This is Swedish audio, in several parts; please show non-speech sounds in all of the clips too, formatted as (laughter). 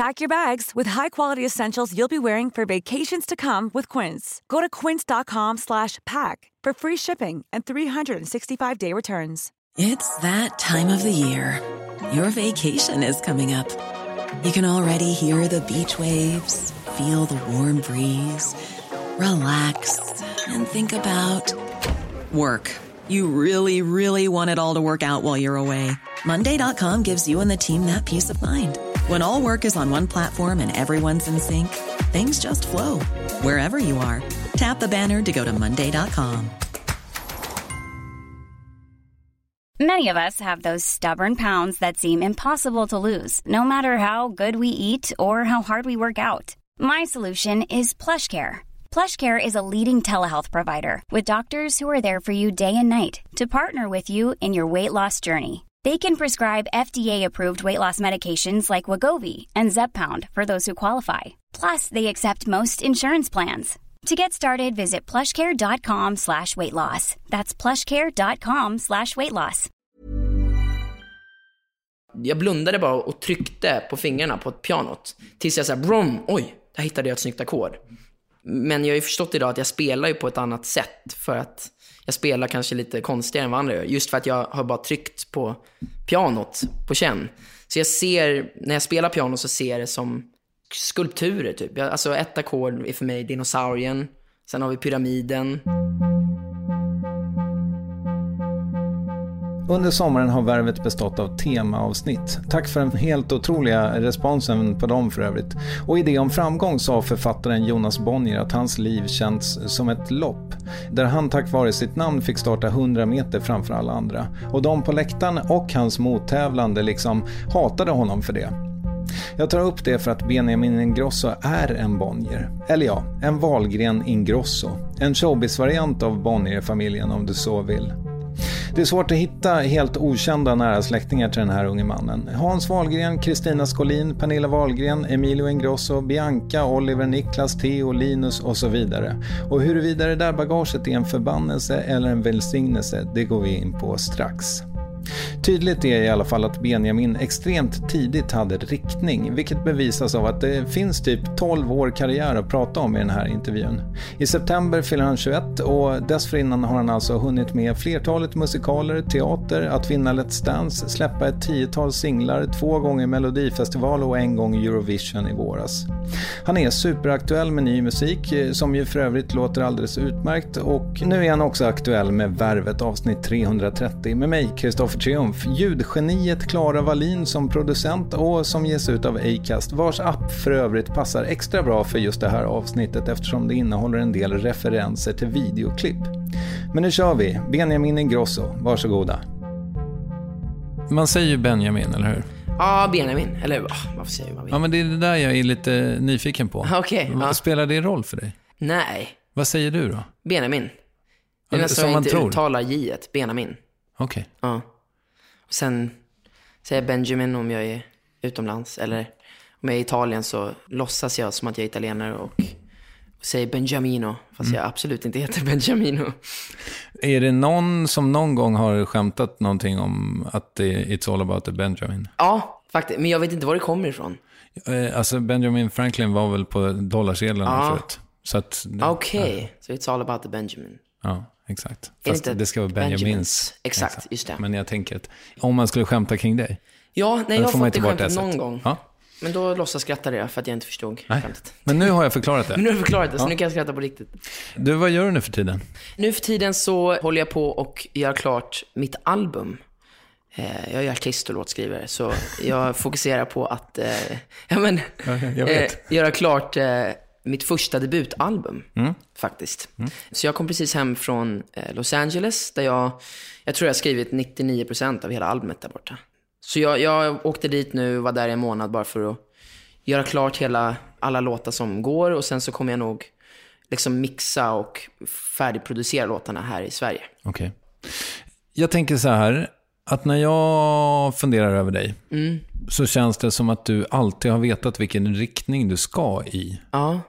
Pack your bags with high-quality essentials you'll be wearing for vacations to come with Quince. Go to quince.com slash pack for free shipping and 365-day returns. It's that time of the year. Your vacation is coming up. You can already hear the beach waves, feel the warm breeze, relax and think about work. You really, really want it all to work out while you're away. Monday.com gives you and the team that peace of mind. When all work is on one platform and everyone's in sync, things just flow wherever you are. Tap the banner to go to Monday.com. Many of us have those stubborn pounds that seem impossible to lose, no matter how good we eat or how hard we work out. My solution is PlushCare. PlushCare is a leading telehealth provider with doctors who are there for you day and night to partner with you in your weight loss journey. They can prescribe FDA-approved weight loss medications like Wagovi and Zeppound for those who qualify. Plus, they accept most insurance plans. To get started, visit plushcare.com slash weight loss. That's plushcare.com slash weight loss. Jag blundade bara och tryckte på fingrarna på pianot. Tills jag sa brom, oj, där hittade jag ett snyggt ackord. Men jag har ju förstått idag att jag spelar ju på ett annat sätt. För att jag spelar kanske lite konstigare än vad andra gör. Just för att jag har bara tryckt på pianot på känn. Så jag ser, när jag spelar piano så ser jag det som skulpturer typ. Jag, alltså ett ackord är för mig dinosaurien. Sen har vi pyramiden. Under sommaren har värvet bestått av temaavsnitt. Tack för den helt otroliga responsen på dem för övrigt. Och i det om framgång sa författaren Jonas Bonnier att hans liv känts som ett lopp. Där han tack vare sitt namn fick starta 100 meter framför alla andra. Och de på läktaren och hans mottävlande liksom hatade honom för det. Jag tar upp det för att Benjamin Ingrosso är en Bonnier. Eller ja, en Wahlgren Ingrosso. En showbiz-variant av Bonnier-familjen om du så vill. Det är svårt att hitta helt okända nära släktingar till den här unge mannen. Hans Wahlgren, Kristina Skolin, Pernilla Wahlgren, Emilio Ingrosso, Bianca, Oliver, Niklas, Theo, Linus och så vidare. Och huruvida det där bagaget är en förbannelse eller en välsignelse, det går vi in på strax. Tydligt är i alla fall att Benjamin extremt tidigt hade riktning, vilket bevisas av att det finns typ 12 år karriär att prata om i den här intervjun. I september fyller han 21 och dessförinnan har han alltså hunnit med flertalet musikaler, teater, att vinna Let's Dance, släppa ett tiotal singlar, två gånger Melodifestival och en gång Eurovision i våras. Han är superaktuell med ny musik, som ju för övrigt låter alldeles utmärkt och nu är han också aktuell med Värvet avsnitt 330 med mig, Kristoffer Triumf, ljudgeniet Klara Wallin som producent och som ges ut av Acast, vars app för övrigt passar extra bra för just det här avsnittet eftersom det innehåller en del referenser till videoklipp. Men nu kör vi, Benjamin Ingrosso, varsågoda. Man säger ju Benjamin, eller hur? Ja, Benjamin. Eller oh, varför säger man Ja, men det är det där jag är lite nyfiken på. (laughs) Okej. Vad ja. Spelar det roll för dig? Nej. Vad säger du då? Benjamin. Det är nästan som man inte tror. uttalar j -et. Benjamin. Okej. Ja. Sen säger Benjamin om jag är utomlands. Eller om jag är i Italien så låtsas jag som att jag är italienare och, säger Benjamino. Fast Mm. jag absolut inte heter (laughs) Benjamino. Är det någon som någon gång har skämtat någonting om att det It's all about the Benjamin? Ja, faktiskt. Men jag vet inte var det kommer ifrån. Eh, Alltså Benjamin Franklin var väl på dollarsedlarna Ja. förut. Så att, Okej, så it's all about the Benjamin. Ja, exakt. Det Fast inte det ska vara Benjamins. Benjamins? Exakt, just det. Men jag tänker att om man skulle skämta kring dig. Ja, nej, jag har fått det skämtet någon gång. Ja. Men då låtsas skrattade jag för att jag inte förstod Nej. skämtet. Men nu har jag förklarat Men det. (laughs) nu har du förklarat det, så Ja. nu kan jag skratta på riktigt. Du, vad gör du nu för tiden? Nu för tiden så håller jag på och gör klart mitt album. Eh, Jag är artist och låtskrivare, så jag (laughs) fokuserar på att eh, ja, men, jag vet. Eh, göra klart eh, mitt första debutalbum, Mm. faktiskt. Så jag kom precis hem från eh, Los Angeles, där jag, jag tror jag har skrivit 99% av hela albumet där borta. Så jag, jag åkte dit nu, var där i en månad bara för att göra klart hela alla låtar som går och sen så kommer jag nog liksom mixa och färdigproducera låtarna här i Sverige. Okej. Jag tänker så här, att när jag funderar över dig Mm. så känns det som att du alltid har vetat vilken riktning du ska i. Ja,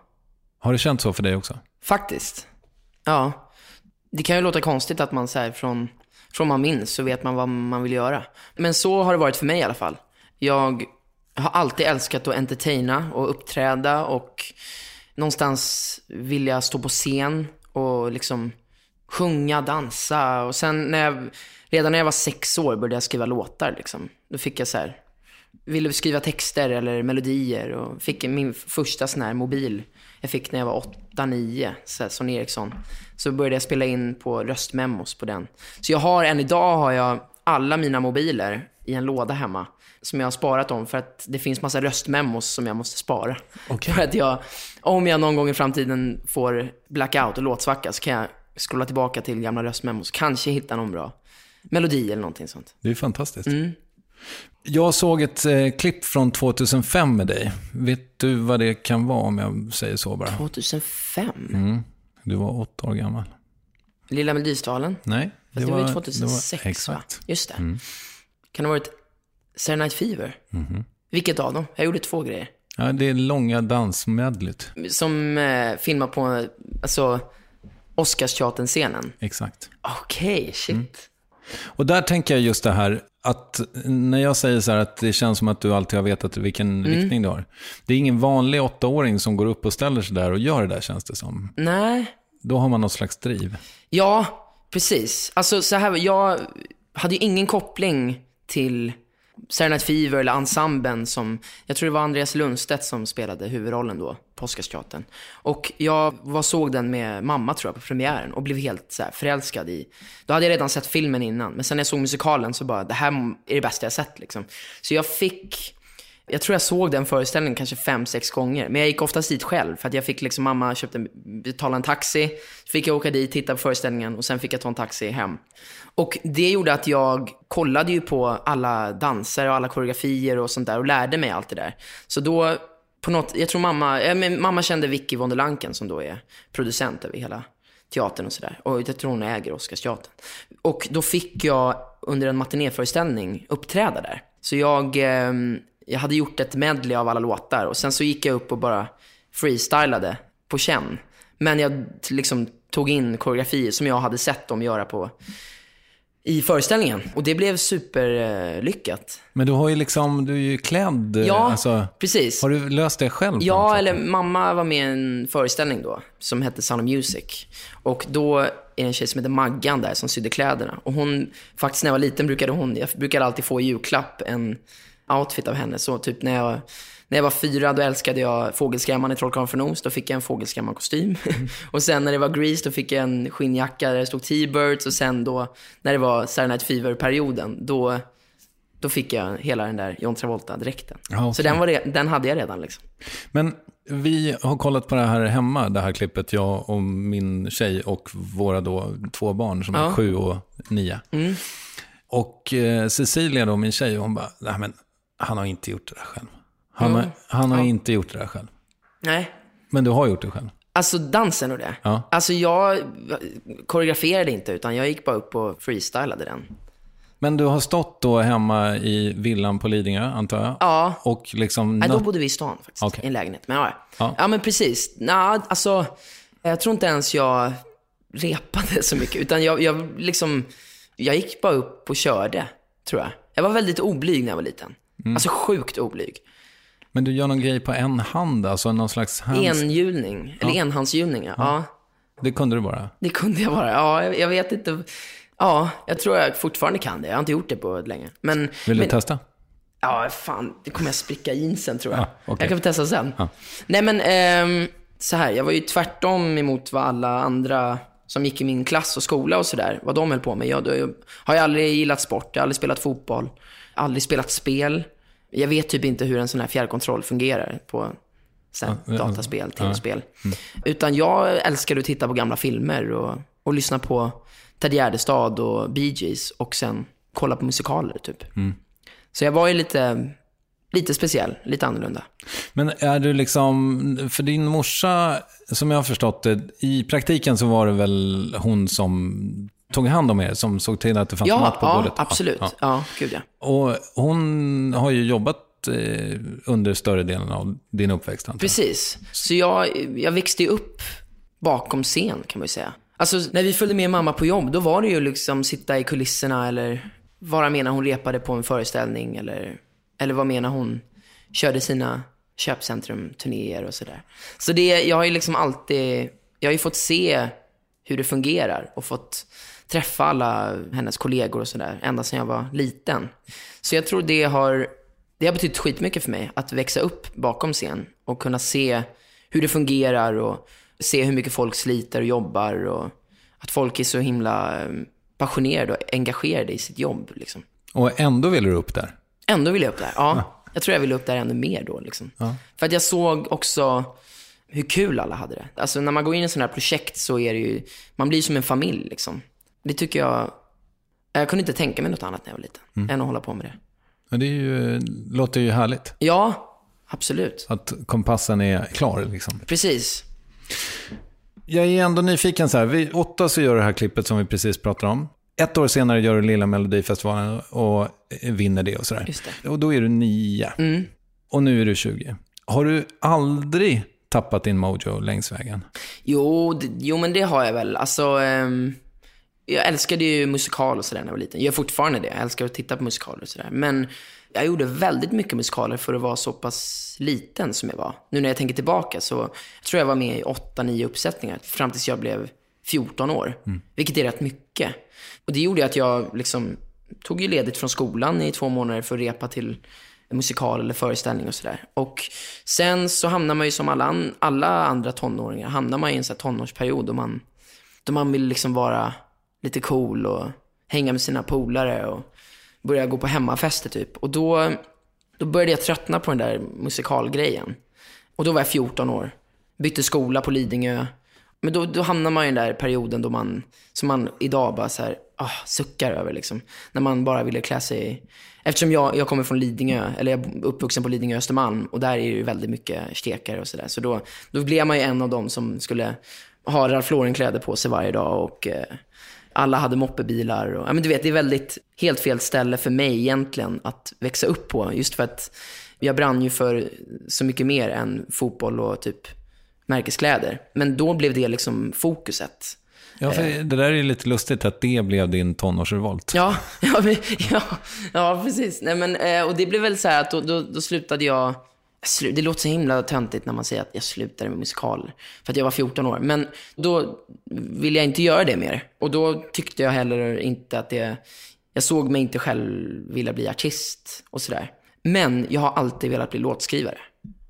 har det känts så för dig också? faktiskt. Ja. Det kan ju låta konstigt att man så här, från, från man minns så vet man vad man vill göra. Men så har det varit för mig i alla fall. Jag har alltid älskat att entertaina och uppträda och någonstans vilja stå på scen och liksom sjunga, dansa. Och sen när jag, redan när jag var sex år började jag skriva låtar liksom. Då fick jag så här, ville skriva texter eller melodier och fick min första sån här mobil. Jag fick när jag var åtta, nio, så här, Sony Ericsson. Så började jag spela in på röstmemos på den. Så jag har, än idag har jag alla mina mobiler i en låda hemma. Som jag har sparat dem för att det finns massa röstmemos som jag måste spara. Okej. För att jag, om jag någon gång i framtiden får blackout och låtsvacka så kan jag scrolla tillbaka till gamla röstmemos. Kanske hitta någon bra melodi eller någonting sånt. Det är fantastiskt. Mm. Jag såg ett eh, klipp från 2005 med dig. Vet du vad det kan vara om jag säger så bara? 2005? Mm. Du var åtta år gammal. Lilla Melodifestivalen? Nej, Fast det, var ju 2006 det var, Exakt. va? Just det. Kan det ha varit Saturday Night Fever? Vilket av dem? Jag gjorde två grejer. Ja, det är långa dansmedlet. Som eh, filmar på, alltså, Oscarsteatern-scenen. Exakt. Okej, shit. Och där tänker jag just det här att när jag säger så här att det känns som att du alltid har vetat vilken riktning du har. Det är ingen vanlig åttaåring som går upp och ställer sig där och gör det där känns det som. Nej. Då har man något slags driv. Ja, precis. Alltså så här, jag hade ju ingen koppling till Saturday Night Fever eller ensemblen som, jag tror det var Andreas Lundstedt som spelade huvudrollen då på Oscarsteatern. Och jag var, såg den med mamma tror jag på premiären och blev helt så här, förälskad i, då hade jag redan sett filmen innan, men sen när jag såg musikalen så bara, det här är det bästa jag sett liksom. Så jag fick, jag tror jag såg den föreställningen kanske fem, sex gånger. Men jag gick oftast dit själv. För att jag fick liksom, mamma köpte, betala en taxi. Så fick jag åka dit, titta på föreställningen och sen fick jag ta en taxi hem. Och det gjorde att jag kollade ju på alla danser och alla koreografier och sånt där och lärde mig allt det där. Så då, på något, jag tror mamma, äh, mamma kände Vicky von der Lanken som då är producent över hela teatern och sådär. Och jag tror hon äger Oscarsteatern. Och då fick jag under en matinéföreställning uppträda där. Så jag, eh, jag hade gjort ett medley av alla låtar och sen så gick jag upp och bara freestylade på känn. Men jag liksom tog in koreografier som jag hade sett dem göra på i föreställningen. Och det blev superlyckat. Men du har ju liksom, du är ju klädd. Ja, alltså, precis. har du löst det själv? Ja, eller mamma var med i en föreställning då, som hette Sound of Music. Och då är det en tjej som heter Maggan där, som sydde kläderna. Och hon, faktiskt när jag var liten brukade hon, jag brukade alltid få i julklapp en outfit av henne. Så typ när jag, när jag var fyra, då älskade jag Fågelskrämman i Trollkarlen från Oz. Då fick jag en Fågelskrämman-kostym. (laughs) och sen när det var Grease, då fick jag en skinnjacka där det stod T-Birds. Och sen då, när det var Saturday Night Fever-perioden, då, då fick jag hela den där John Travolta-dräkten. Ja, okej. Så den, var re- den hade jag redan liksom. Men vi har kollat på det här hemma, det här klippet, jag och min tjej och våra då två barn som är Ja. Mm. sju och nio. Och eh, Cecilia då, min tjej, hon bara, nej men han har inte gjort det där själv. Han, har, han har inte gjort det där själv. Nej, Men du har gjort det själv. Alltså dansen och det? Ja. Alltså jag koreograferade inte, utan jag gick bara upp och freestylade den. Men du har stått då hemma i villan på Lidingö, antar jag? Ja. Och liksom... Nej, då bodde vi i stan faktiskt, Okej. i en lägenhet. Men ja, Ja. ja. ja men precis. Nå, alltså, jag tror inte ens jag repade så mycket, utan jag, jag liksom, jag gick bara upp och körde, tror jag. Jag var väldigt oblyg när jag var liten. Mm. Alltså sjukt oblyg. Men du gör någon grej på en hand, alltså någon slags hands... Enhjulning, eller enhandshjulning, ja. ja. Det kunde du bara. Det kunde jag bara. Ja, jag, vet inte. Ja, jag tror jag fortfarande kan det. Jag har inte gjort det på länge. Men, Vill du men, testa? Ja, fan. Det kommer jag spricka jeansen tror jag. Ja, okej. Jag kan få testa sen. Ja. Nej, men ehm, så här. Jag var ju tvärtom emot vad alla andra som gick i min klass och skola och sådär, vad de höll på med. Jag, jag har ju aldrig gillat sport, jag har aldrig spelat fotboll, aldrig spelat spel. Jag vet typ inte hur en sån här fjärrkontroll fungerar på ja, dataspel, ja. Mm. tv-spel. Utan jag älskade att titta på gamla filmer och, och lyssna på Ted Gärdestad och Bee Gees och sen kolla på musikaler typ. Mm. Så jag var ju lite lite speciell, lite annorlunda. Men är du liksom, för din morsa, som jag har förstått det, i praktiken så var det väl hon som tog hand om er, som såg till att det fanns Ja, mat på ja bordet? absolut. Ja. Ja. gud ja. Och hon har ju jobbat eh, under större delen av din uppväxt, antar jag. Precis. Så jag, jag växte ju upp bakom scen kan man ju säga. Alltså när vi följde med mamma på jobb, då var det ju liksom sitta i kulisserna eller vara med när hon repade på en föreställning eller, eller vara med när hon körde sina köpcentrumturnéer och sådär. Så det, jag har ju liksom alltid, jag har ju fått se hur det fungerar och fått träffa alla hennes kollegor och sådär ända sedan jag var liten. Så jag tror det har, det har betytt skitmycket för mig att växa upp bakom scen och kunna se hur det fungerar och se hur mycket folk sliter och jobbar och att folk är så himla eh, passionerade och engagerade i sitt jobb. Liksom. Och ändå ville du upp där? Ändå vill jag upp där. Ja, jag tror jag ville upp där ännu mer då. Liksom. För att jag såg också hur kul alla hade det. Alltså när man går in i sådana här projekt så är det ju, man blir som en familj liksom. Det tycker jag, jag kunde inte tänka mig något annat när jag var liten, än att hålla på med det. Men det är ju, låter ju härligt. Ja, absolut. Att kompassen är klar liksom. Precis. Jag är ändå nyfiken så här. Vid åtta så gör du det här klippet som vi precis pratade om. Ett år senare gör du Lilla Melodifestivalen och vinner det och sådär. Just det. Och då är du nio. Mm. Och nu är du 20. Har du aldrig tappat din mojo längs vägen? Jo, jo men det har jag väl. Alltså, ehm, jag älskade ju musikal och sådär när jag var liten. Jag gör fortfarande det. Jag älskar att titta på musikaler och sådär. Men jag gjorde väldigt mycket musikaler för att vara så pass liten som jag var. Nu när jag tänker tillbaka så jag tror jag var med i 8-9 uppsättningar fram tills jag blev 14 år. Vilket är rätt mycket. Och det gjorde att jag liksom tog ju ledigt från skolan i två månader för att repa till musikal eller föreställning och sådär. Och sen så hamnar man ju som alla, alla andra tonåringar, hamnar man i en sån här tonårsperiod då man, då man vill liksom vara lite cool och hänga med sina polare och börja gå på hemmafester typ. Och då, då började jag tröttna på den där musikalgrejen. Och då var jag 14 år. Bytte skola på Lidingö. Men då, då hamnar man i den där perioden då man, som man idag bara så här, ah, suckar över liksom. När man bara ville klä sig Eftersom jag, jag kommer från Lidingö, eller jag är uppvuxen på Lidingö Östermalm och där är det ju väldigt mycket stekare och sådär. Så då, då blev man ju en av dem som skulle ha Ralph Lauren-kläder på sig varje dag och eh, alla hade moppebilar. Och, ja, men du vet, det är väldigt helt fel ställe för mig egentligen att växa upp på. Just för att jag brann ju för så mycket mer än fotboll och typ märkeskläder. Men då blev det liksom fokuset. Ja, för det där är lite lustigt att det blev din tonårsrevolt. Ja, (laughs) ja, ja, ja precis. Nej, men, eh, och det blev väl så här att då, då, då slutade jag... Det låter så himla töntigt när man säger att jag slutade med musikaler. För att jag var 14 år. Men då ville jag inte göra det mer. Och då tyckte jag heller inte att det... Jag såg mig inte själv vilja bli artist och sådär. Men jag har alltid velat bli låtskrivare.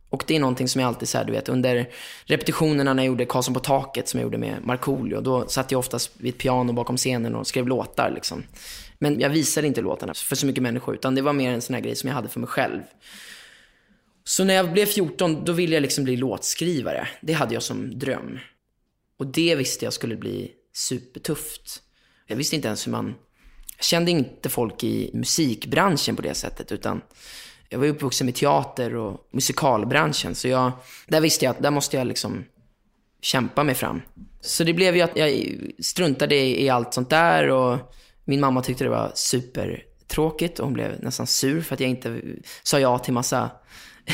Och det är någonting som jag alltid så här, du vet, under repetitionerna när jag gjorde Karlsson på taket som jag gjorde med Markoolio, då satt jag oftast vid ett piano bakom scenen och skrev låtar liksom. Men jag visade inte låtarna för så mycket människor, utan det var mer en sån här grej som jag hade för mig själv. Så när jag blev 14, då ville jag liksom bli låtskrivare. Det hade jag som dröm. Och det visste jag skulle bli supertufft. Jag visste inte ens hur man... Jag kände inte folk i musikbranschen på det sättet, utan jag var uppvuxen med teater och musikalbranschen. Så jag, där visste jag att där måste jag liksom kämpa mig fram. Så det blev ju att jag struntade i, i allt sånt där och min mamma tyckte det var supertråkigt och hon blev nästan sur för att jag inte sa ja till massa,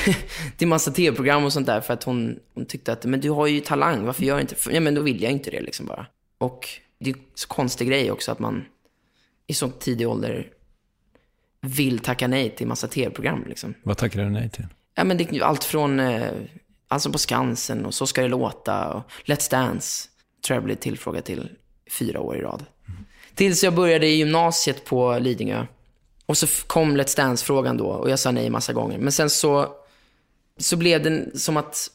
(laughs) till massa tv-program och sånt där för att hon, hon tyckte att men du har ju talang, varför gör du inte Ja men då vill jag inte det liksom bara. Och det är en så konstig grej också att man i så tidig ålder vill tacka nej till massa tv-program liksom. Vad tackar du nej till? Ja, men det är allt från eh, alltså på Skansen och Så ska det låta och Let's Dance. Tror jag blev tillfrågad till fyra år i rad. Tills jag började i gymnasiet på Lidingö. Och så kom Let's Dance-frågan då och jag sa nej massa gånger. Men sen så, så blev det som att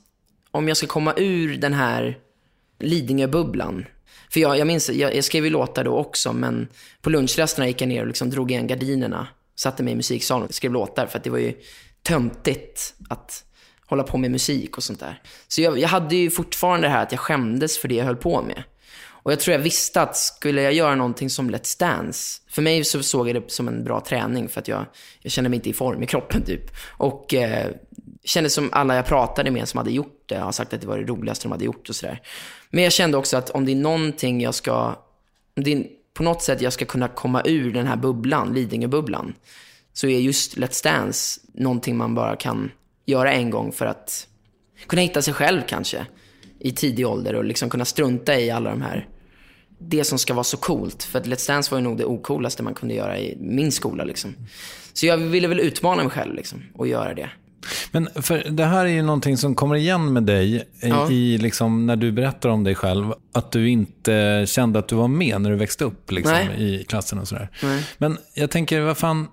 om jag ska komma ur den här Lidingö-bubblan. För jag, jag minns, jag, jag skrev ju låtar då också, men på lunchrasterna gick jag ner och liksom drog igen gardinerna. Satte mig i musiksalen och skrev låtar, för att det var ju töntigt att hålla på med musik och sånt där. Så jag, jag hade ju fortfarande det här att jag skämdes för det jag höll på med. Och jag tror jag visste att skulle jag göra någonting som Let's Dance, för mig så såg jag det som en bra träning för att jag, jag kände mig inte i form i kroppen typ. Och eh, Kändes som alla jag pratade med som hade gjort det har sagt att det var det roligaste de hade gjort och sådär. Men jag kände också att om det är någonting jag ska, om det är på något sätt jag ska kunna komma ur den här bubblan, Lidingö-bubblan, så är just Let's Dance någonting man bara kan göra en gång för att kunna hitta sig själv kanske i tidig ålder och liksom kunna strunta i alla de här, det som ska vara så coolt. För att Let's Dance var ju nog det ocoolaste man kunde göra i min skola liksom. Så jag ville väl utmana mig själv liksom och göra det. Men för det här är ju någonting som kommer igen med dig i, Ja. i liksom, när du berättar om dig själv. Att du inte kände att du var med när du växte upp liksom, i klassen och sådär. Nej. Men jag tänker, vad fan,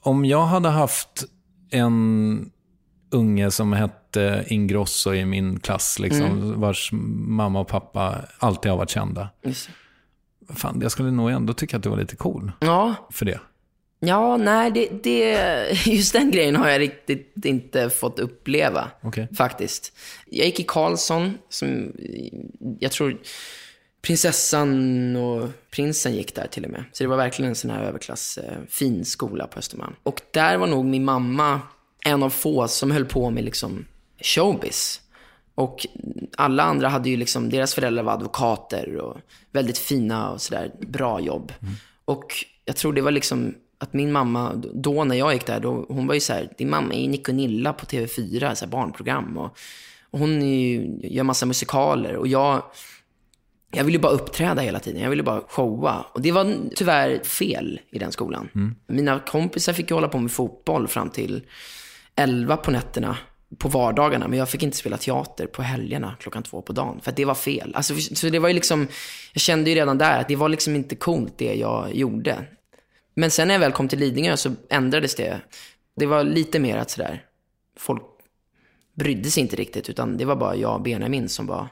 om jag hade haft en unge som hette Ingrosso i min klass, liksom, Mm. vars mamma och pappa alltid har varit kända. Just. Fan, jag skulle nog ändå tycka att du var lite cool Ja, för det. Ja, nej, det, det, (laughs) just den grejen har jag riktigt inte fått uppleva. Okej. Faktiskt. Jag gick i Karlsson, som jag tror prinsessan och prinsen gick där till och med. Så det var verkligen en sån här överklass, eh, fin skola på Östermalm. Och där var nog min mamma en av få som höll på med liksom showbiz. Och alla andra hade ju liksom, deras föräldrar var advokater och väldigt fina och sådär, bra jobb. Och jag tror det var liksom att min mamma, då när jag gick där, då, hon var ju så här, din mamma är ju Nick och Nilla på TV4, så här barnprogram. Och, och hon är ju, gör massa musikaler och jag, jag ville bara uppträda hela tiden. Jag ville bara showa. Och det var tyvärr fel i den skolan. Mina kompisar fick ju hålla på med fotboll fram till 11 på nätterna på vardagarna. Men jag fick inte spela teater på helgerna klockan två på dagen. För det var fel. Alltså, så det var ju liksom, jag kände ju redan där att det var liksom inte coolt det jag gjorde. Men sen när jag väl kom till Lidingö så ändrades det. Det var lite mer att sådär, folk brydde sig inte riktigt. Utan det var bara jag och Benjamin som var,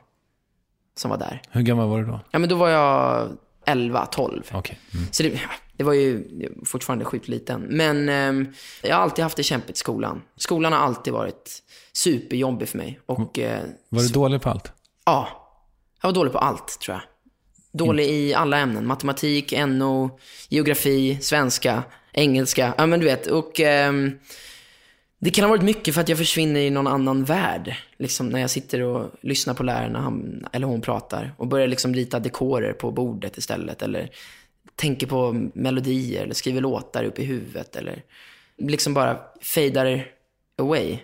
som var där. Hur gammal var du då? Ja, men då var jag 11, 12. Okej. Mm. Så det, det var ju fortfarande skitliten. Men eh, jag har alltid haft det kämpigt i skolan. Skolan har alltid varit superjobbig för mig. Och eh, Var du dålig på allt? ja, jag var dålig på allt tror jag. Dålig i alla ämnen. Matematik, NO, geografi, svenska, engelska. Ja, men du vet. Och ehm, det kan ha varit mycket för att jag försvinner i någon annan värld. Liksom när jag sitter och lyssnar på läraren när han eller hon pratar. Och börjar liksom rita dekorer på bordet istället. Eller tänker på melodier eller skriver låtar upp i huvudet. Eller liksom bara fejdar away.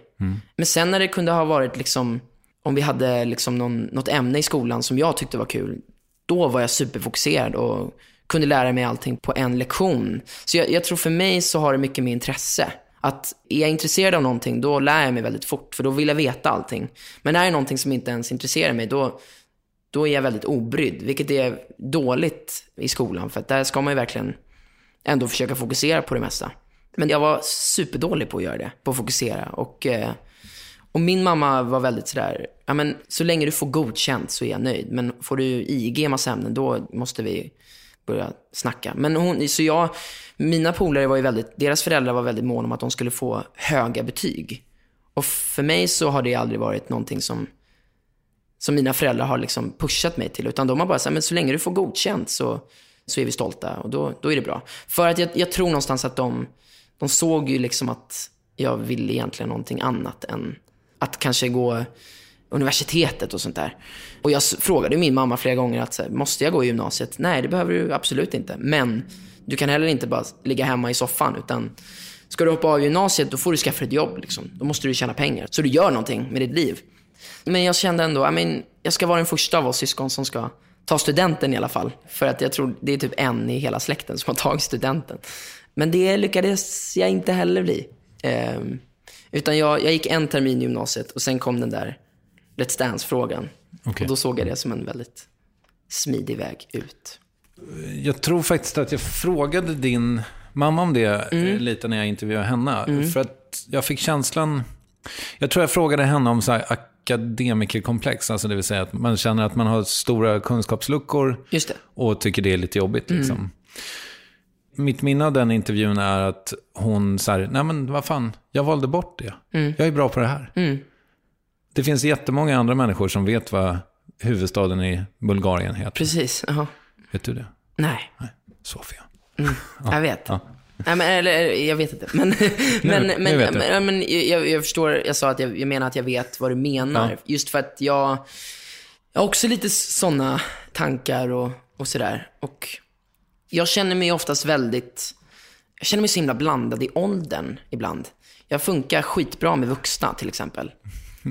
Men sen när det kunde ha varit liksom, om vi hade liksom någon, något ämne i skolan som jag tyckte var kul. Då var jag superfokuserad och kunde lära mig allting på en lektion. Så jag, jag tror för mig så har det mycket med intresse. Att är jag intresserad av någonting, då lär jag mig väldigt fort, för då vill jag veta allting. Men är det någonting som inte ens intresserar mig, då, då är jag väldigt obrydd. Vilket är dåligt i skolan, för att där ska man ju verkligen ändå försöka fokusera på det mesta. Men jag var superdålig på att göra det, på att fokusera. Och, eh, och min mamma var väldigt sådär, ja men så länge du får godkänt så är jag nöjd. Men får du IG i massa ämnen, då måste vi börja snacka. Men hon, så jag, mina polare var ju väldigt, deras föräldrar var väldigt måna om att de skulle få höga betyg. Och för mig så har det aldrig varit någonting som, som mina föräldrar har liksom pushat mig till. Utan de har bara sagt, men så länge du får godkänt så, så är vi stolta och då, då är det bra. För att jag, jag tror någonstans att de, de såg ju liksom att jag ville egentligen någonting annat än att kanske gå universitetet och sånt där. Och jag frågade min mamma flera gånger att här, måste jag gå i gymnasiet? Nej, det behöver du absolut inte. Men du kan heller inte bara ligga hemma i soffan utan ska du hoppa av gymnasiet då får du skaffa ett jobb. Liksom. Då måste du tjäna pengar. Så du gör någonting med ditt liv. Men jag kände ändå, I mean, jag ska vara den första av oss syskon som ska ta studenten i alla fall. För att jag tror det är typ en i hela släkten som har tagit studenten. Men det lyckades jag inte heller bli. Ehm, utan jag, jag gick en termin i gymnasiet och sen kom den där Let's Dance-frågan. Okej. Och då såg jag det som en väldigt smidig väg ut. Jag tror faktiskt att jag frågade din mamma om det eh, lite när jag intervjuade henne. För att jag fick känslan... Jag tror jag frågade henne om så här akademikerkomplex. Alltså det vill säga att man känner att man har stora kunskapsluckor och tycker det är lite jobbigt. Liksom. Mitt minne av den intervjun är att hon så här, nej men vad fan, jag valde bort det. Jag är bra på det här. Det finns jättemånga andra människor som vet vad huvudstaden i Bulgarien heter. Precis, jaha. Vet du det? Nej, Sofia. jag vet. Ja. Nej, men, eller, jag vet inte. Men, (laughs) men, nu men, du. men, men jag, jag förstår, jag sa att jag, jag menar att jag vet vad du menar. Ja. Just för att jag, jag har också lite sådana tankar och, och sådär. Och jag känner mig oftast väldigt, jag känner mig så himla blandad i åldern ibland. Jag funkar skitbra med vuxna till exempel.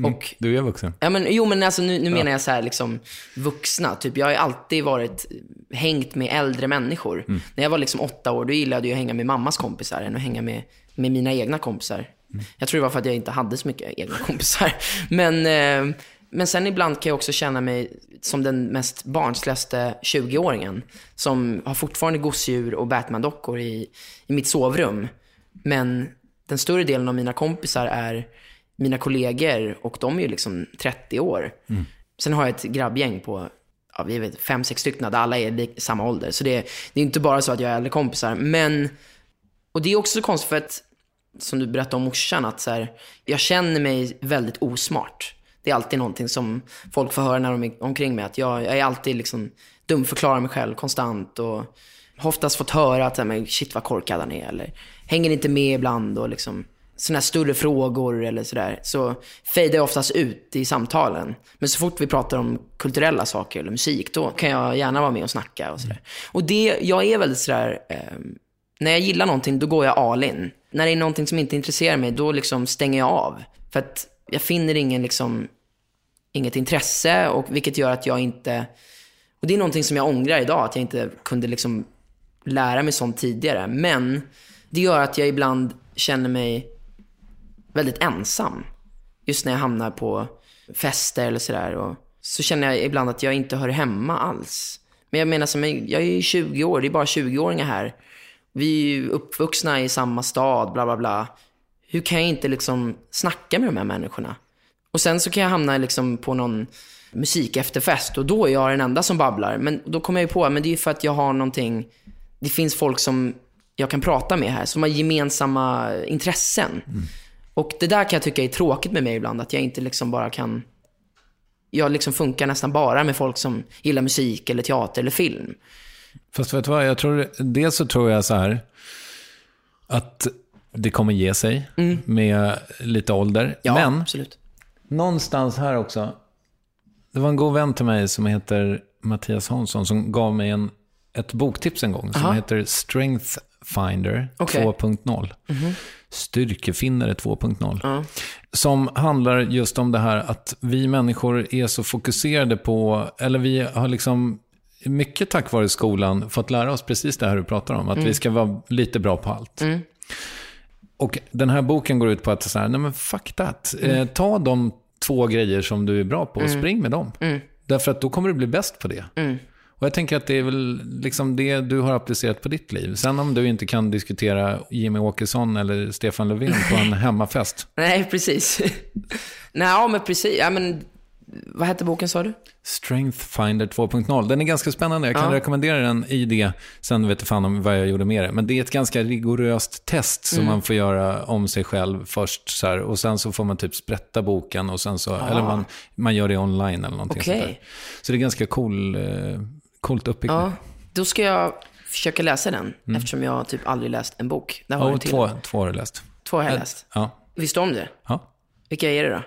Och Du är vuxen. Ja, men, jo, men alltså, nu, nu menar jag så här, liksom, vuxna. Typ, jag har alltid varit, hängt med äldre människor. När jag var liksom åtta år, då gillade jag att hänga med mammas kompisar än att hänga med, med mina egna kompisar. Jag tror det var för att jag inte hade så mycket egna kompisar. (laughs) Men, eh, men sen ibland kan jag också känna mig som den mest barnsligaste 20-åringen. Som har fortfarande gosedjur och Batman-dockor i, i mitt sovrum. Men den större delen av mina kompisar är mina kollegor och de är ju liksom 30 år. Sen har jag ett grabbgäng på ja, vi vet, fem, sex stycken där alla är i samma ålder. Så det, det är inte bara så att jag är äldre kompisar. Men, och det är också så konstigt för att, som du berättade om morsan, att så här, jag känner mig väldigt osmart. Det är alltid någonting som folk får höra när de är omkring mig. Att jag, jag är alltid liksom dumförklarar mig själv konstant. Och har oftast fått höra att men, shit vad korkad han är. Eller hänger inte med ibland. Och liksom, sådana här större frågor eller sådär. Så fejdar jag oftast ut i samtalen. Men så fort vi pratar om kulturella saker eller musik, då kan jag gärna vara med och snacka och sådär. Och det, jag är väldigt sådär, eh, när jag gillar någonting, då går jag all in. När det är någonting som inte intresserar mig, då liksom stänger jag av. För att jag finner ingen liksom, inget intresse, och vilket gör att jag inte... Och det är någonting som jag ångrar idag, att jag inte kunde liksom lära mig sånt tidigare. Men det gör att jag ibland känner mig väldigt ensam. Just när jag hamnar på fester eller sådär. Så känner jag ibland att jag inte hör hemma alls. Men jag menar, som, jag är ju 20 år, det är bara 20-åringar här. Vi är ju uppvuxna i samma stad, bla bla bla. Hur kan jag inte liksom snacka med de här människorna? Och sen så kan jag hamna liksom på någon musik efterfest och då är jag den enda som babblar. Men då kommer jag ju på, men det är ju för att jag har någonting, det finns folk som jag kan prata med här, som har gemensamma intressen. Och det där kan jag tycka är tråkigt med mig ibland, att jag inte liksom bara kan... Jag liksom funkar nästan bara med folk som gillar musik eller teater eller film. Fast vet du vad, jag tror, dels så tror jag så här, att det kommer ge sig med lite ålder. Mm. Ja, Men absolut. Någonstans här också, det var en god vän till mig som heter Mattias Hansson som gav mig en, ett boktips en gång som Aha. heter Strength Finder Okej. 2.0. Styrkefinnare 2.0. Ja. Som handlar just om det här att vi människor är så fokuserade på, eller vi har liksom mycket tack vare skolan fått lära oss precis det här du pratar om. Att vi ska vara lite bra på allt. Och den här boken går ut på att så här, nej men fuck that. Eh, ta de två grejer som du är bra på och spring med dem. Därför att då kommer du bli bäst på det. Och jag tänker att det är väl liksom det du har applicerat på ditt liv. Sen om du inte kan diskutera Jimmy Åkesson eller Stefan Löfven på en (laughs) hemmafest. Nej, precis. (laughs) Nej, ja, men precis. Ja, men, vad hette boken sa du? Strength Finder 2.0. Den är ganska spännande. Jag kan Ja. rekommendera den i det. Sen vet jag fan om vad jag gjorde med det. Men det är ett ganska rigoröst test som man får göra om sig själv först. Så här, och sen så får man typ sprätta boken och sen så, eller man, man gör det online eller någonting Okej. sånt där. Så det är ganska cool, eh, coolt uppbyggt. Ja, då ska jag försöka läsa den, eftersom jag typ aldrig läst en bok. Där har till. två, två har du läst. Två har jag läst. Ja. Visste du om det? ja. Vilka är det då?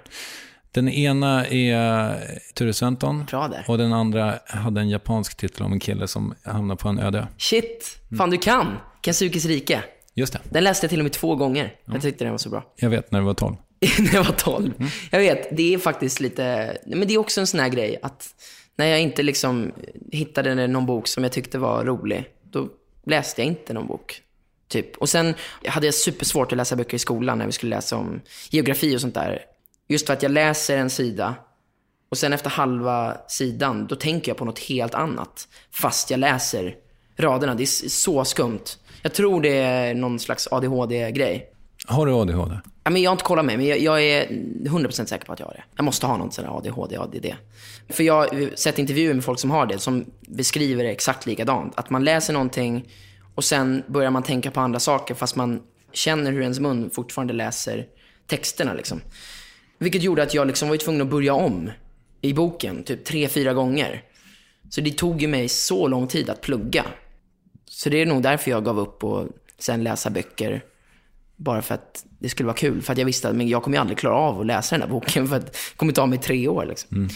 Den ena är Ture Sventon. Och den andra hade en japansk titel om en kille som hamnar på en öde. Shit, fan du kan! Kazukis rike. Just det, Den läste jag till och med två gånger. Jag tyckte den var så bra. jag vet när det var 12. (laughs) när jag var 12. Jag vet, det är faktiskt lite, men det är också en sån här grej att när jag inte liksom hittade någon bok som jag tyckte var rolig, då läste jag inte någon bok. Typ. Och sen hade jag supersvårt att läsa böcker i skolan när vi skulle läsa om geografi och sånt där. Just för att jag läser en sida och sen efter halva sidan, då tänker jag på något helt annat. Fast jag läser raderna. Det är så skumt. Jag tror det är någon slags ADHD-grej. Har du ADHD? Ja, men jag har inte kollat med men jag, jag är 100% säker på att jag har det. Jag måste ha någon sån här ADHD, ADD. För jag har sett intervjuer med folk som har det, som beskriver det exakt likadant. Att man läser någonting och sen börjar man tänka på andra saker fast man känner hur ens mun fortfarande läser texterna. Liksom. Vilket gjorde att jag liksom var tvungen att börja om i boken, typ tre, fyra gånger. Så det tog ju mig så lång tid att plugga. Så det är nog därför jag gav upp och sen läsa böcker. Bara för att det skulle vara kul. För att jag visste att men jag kommer ju aldrig klara av att läsa den här boken. (laughs) För att det kommer ta mig tre år. Liksom.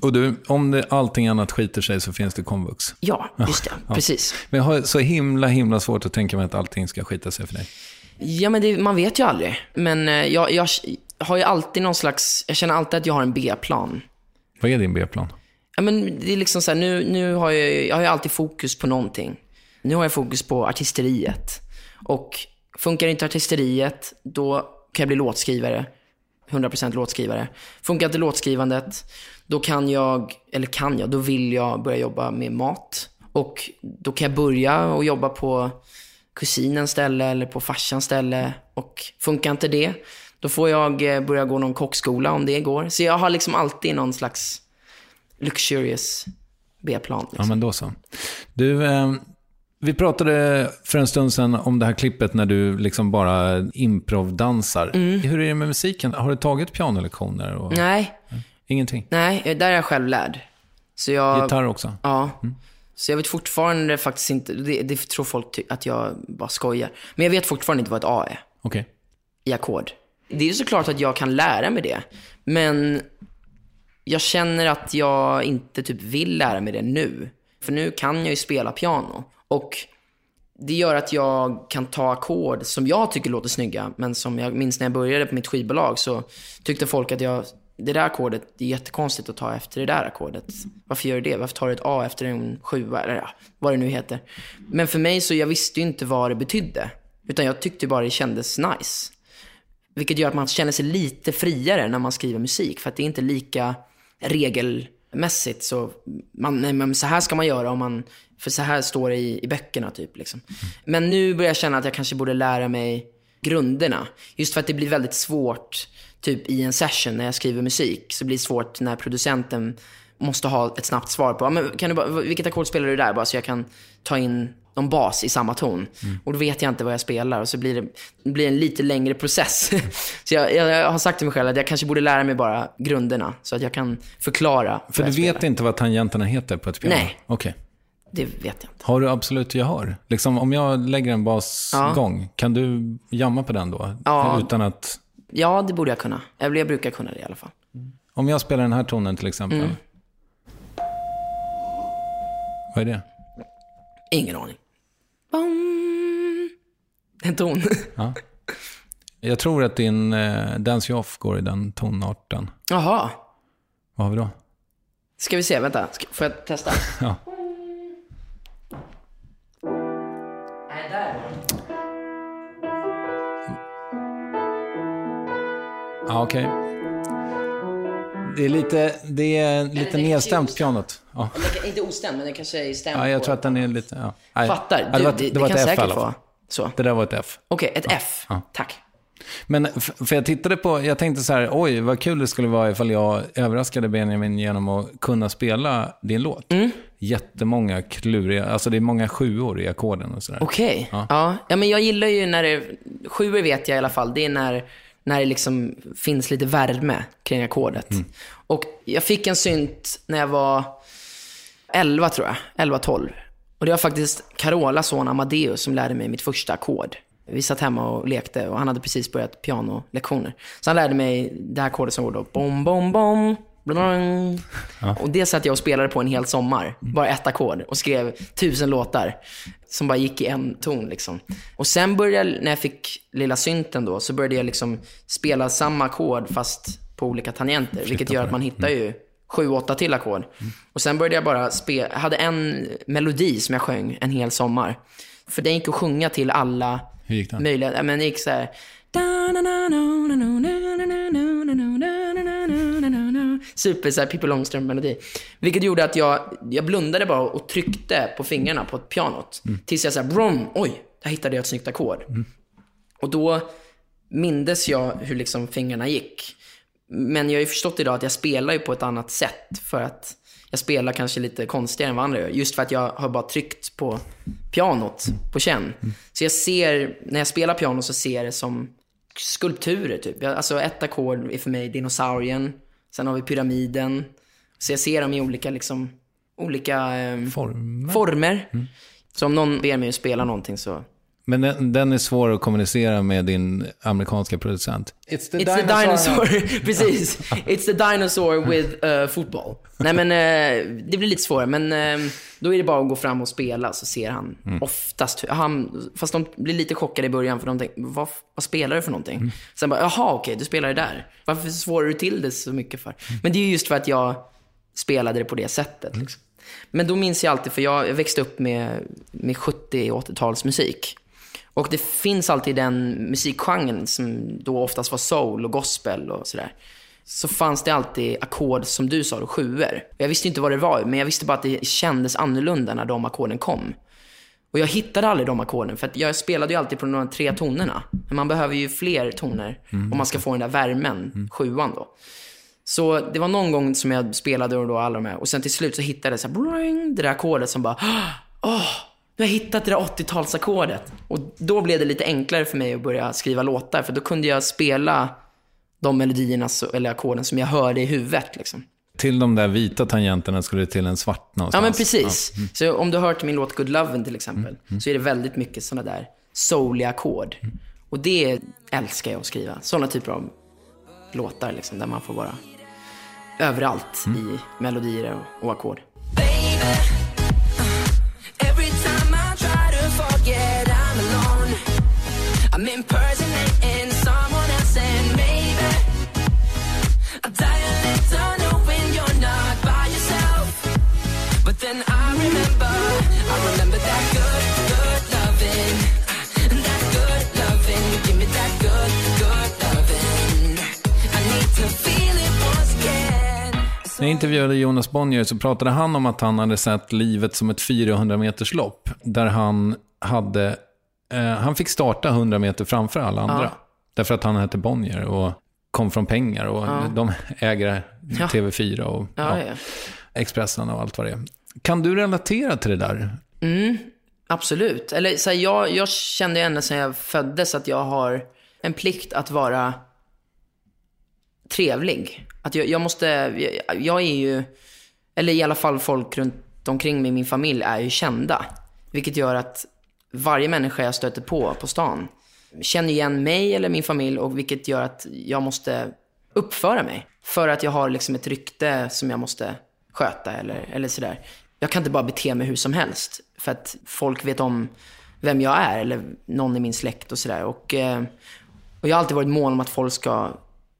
Och du, om det, allting annat skiter sig så finns det komvux. Ja, just det. (laughs) Precis. Men jag har så himla, himla svårt att tänka mig att allting ska skita sig för dig. Ja, men det, man vet ju aldrig. Men eh, jag, jag har ju alltid någon slags... Jag känner alltid att jag har en B-plan. Vad är din B-plan? Ja, men det är liksom så här, nu, nu har jag, jag har ju alltid fokus på någonting. Nu har jag fokus på artisteriet. Och funkar inte artisteriet, då kan jag bli låtskrivare. 100% låtskrivare. Funkar inte låtskrivandet, då kan jag, eller kan jag, då vill jag börja jobba med mat. Och då kan jag börja och jobba på kusinens ställe eller på farsans ställe. Och funkar inte det, då får jag eh, börja gå någon kockskola om det går. Så jag har liksom alltid någon slags luxurious B-plan. Liksom. Ja, men då så. Du, eh, vi pratade för en stund sedan om det här klippet när du liksom bara improvdansar. Mm. Hur är det med musiken? Har du tagit pianolektioner? Och... Nej, Ingenting? nej, där är jag själv lärd. Så jag... Gitarr också? Ja. Så jag vet fortfarande faktiskt inte, det, det tror folk att jag bara skojar. Men jag vet fortfarande inte vad ett A är Okej. i ackord. Det är såklart att jag kan lära mig det. Men jag känner att jag inte typ vill lära mig det nu. För nu kan jag ju spela piano. Och det gör att jag kan ta ackord som jag tycker låter snygga. Men som jag minns när jag började på mitt skivbolag så tyckte folk att jag, det där ackordet, det är jättekonstigt att ta efter det där ackordet. Varför gör du det? Varför tar du ett A efter en sjua? Eller ja, vad det nu heter. Men för mig så, jag visste ju inte vad det betydde. Utan jag tyckte bara det kändes nice. Vilket gör att man känner sig lite friare när man skriver musik. För att det är inte lika regelmässigt. Så, man, nej, men så här ska man göra om man... För så här står det i, i böckerna typ. Liksom. Men nu börjar jag känna att jag kanske borde lära mig grunderna. Just för att det blir väldigt svårt typ i en session när jag skriver musik. Så blir det svårt när producenten måste ha ett snabbt svar på, men kan du bara, vilket ackord spelar du där? Bara så jag kan ta in någon bas i samma ton. Och då vet jag inte vad jag spelar och så blir det, det blir en lite längre process. (laughs) så jag, jag, har sagt till mig själv att jag kanske borde lära mig bara grunderna så att jag kan förklara För du vet inte vad tangenterna heter på ett piano? Nej. Okej. Det vet jag inte. Har du absolut gehör? Liksom, om jag lägger en basgång, kan du jamma på den då? Ja. Utan att... Ja, det borde jag kunna. Eller jag brukar kunna det i alla fall. Om jag spelar den här tonen till exempel. Mm. Vad är det? Ingen aning. Bom. En ton. Ja. Jag tror att din eh, Dance You Off går i den tonarten. Jaha. Vad har vi då? Ska vi se, vänta. Ska, får jag testa? (laughs) Ja. Nej, där. Ja, okej. Det är lite, det är lite nedstämt pianot. Ja. Eller inte ostämd, men det kanske är stämd ja, jag tror att den är lite... Ja. Nej. Fattar. Ja, Du, det var, det, det var kan ett F säkert vara så. Det där var ett F. Okej, ett F. Ja. Tack. Men för jag tittade på, jag tänkte så här, oj vad kul det skulle vara ifall jag överraskade Benjamin genom att kunna spela din låt. Mm. Jättemånga kluriga, alltså det är många sjuor i ackorden och sådär. Okej. Ja. Ja. men jag gillar ju när det... Sjuor vet jag i alla fall. Det är när, när det liksom finns lite värme kring ackordet. Mm. Och jag fick en synt när jag var 11 tror jag. 11-12. Och det var faktiskt Carolas son Amadeus som lärde mig mitt första ackord. Vi satt hemma och lekte och han hade precis börjat pianolektioner. Så han lärde mig det här ackordet som går då bom, bom, bom. Blang. Och det satt jag och spelade på en hel sommar. Bara ett ackord. Och skrev tusen låtar. Som bara gick i en ton liksom. Och sen började jag, när jag fick lilla synten då, så började jag liksom spela samma ackord fast på olika tangenter. Vilket gör att man hittar ju sju, åtta till ackord. Och sen började jag bara spela, hade en melodi som jag sjöng en hel sommar. För den gick att sjunga till alla Hur gick den? möjliga, men det gick så här. Super så här Pippi Långstrump-melodi. Vilket gjorde att jag, jag blundade bara och tryckte på fingrarna på ett pianot. Tills jag såhär, brom, oj, där hittade jag ett snyggt ackord. Och då mindes jag hur liksom fingrarna gick. Men jag har ju förstått idag att jag spelar ju på ett annat sätt. För att jag spelar kanske lite konstigare än vad andra gör. Just för att jag har bara tryckt på pianot på känn. Så jag ser, när jag spelar piano så ser jag det som skulpturer typ. Alltså ett ackord är för mig dinosaurien. Sen har vi pyramiden. Så jag ser dem i olika, liksom, olika eh, Former. former. Så om någon ber mig att spela någonting så... Men den, den är svår att kommunicera med din amerikanska producent. It's the It's the dinosaur. (laughs) (laughs) Precis. It's the dinosaur with uh, football. Nej men eh, det blir lite svårare. Men eh, då är det bara att gå fram och spela så ser han oftast hur- han, Fast de blir lite chockade i början för de tänker, vad, vad spelar du för någonting? Sen bara, jaha okej, du spelar det där. Varför svårar du till det så mycket för? Men det är ju just för att jag spelade det på det sättet. Liksom. Men då minns jag alltid, för jag växte upp med, med 70 och 80-talsmusik. Och det finns alltid den musikgenren som då oftast var soul och gospel och sådär. Så fanns det alltid ackord, som du sa, då, sjuor. Jag visste inte vad det var, men jag visste bara att det kändes annorlunda när de ackorden kom. Och jag hittade aldrig de ackorden, för jag spelade ju alltid på de tre tonerna. Men man behöver ju fler toner om man ska få den där värmen, sjuan då. Så det var någon gång som jag spelade och då alla de här. Och sen till slut så hittade jag så här, bling, det där ackordet som bara, (gasps) åh, nu har jag hittat det där 80-talsackordet. Och då blev det lite enklare för mig att börja skriva låtar. För då kunde jag spela de melodierna, eller ackorden som jag hörde i huvudet. Liksom. Till de där vita tangenterna skulle det till en svart Ja, någonstans. men precis. Så om du har hört min låt Good Lovin' till exempel, så är det väldigt mycket sådana där souliga ackord. Och det älskar jag att skriva. Sådana typer av låtar liksom, där man får vara överallt i melodier och, och ackord. Every I'm impersonating someone else, and maybe I die a little knowing you're not by yourself. But then I remember, I remember that good, good loving, that good loving. Give me that good, good loving. I need to feel it once again. När jag intervjuade Jonas Bonnier så pratade han om att han hade sett livet som ett 400 meters lopp. Där han hade, eh, han fick starta 100 meter framför alla andra. Ja. Därför att han hette Bonnier och kom från pengar och de äger Ja. TV4 och Ja, ja, ja. Expressen och allt vad det är. Kan du relatera till det där? Absolut. Eller så här, jag, jag kände ända sedan jag föddes att jag har en plikt att vara trevlig. Att jag, jag måste, jag, jag är ju, eller i alla fall folk runt omkring mig, min familj, är ju kända. Vilket gör att varje människa jag stöter på på stan känner igen mig eller min familj och vilket gör att jag måste uppföra mig. För att jag har liksom ett rykte som jag måste sköta eller, eller sådär. Jag kan inte bara bete mig hur som helst. För att folk vet om vem jag är eller någon i min släkt och sådär. Och, eh, och jag har alltid varit mån om att folk ska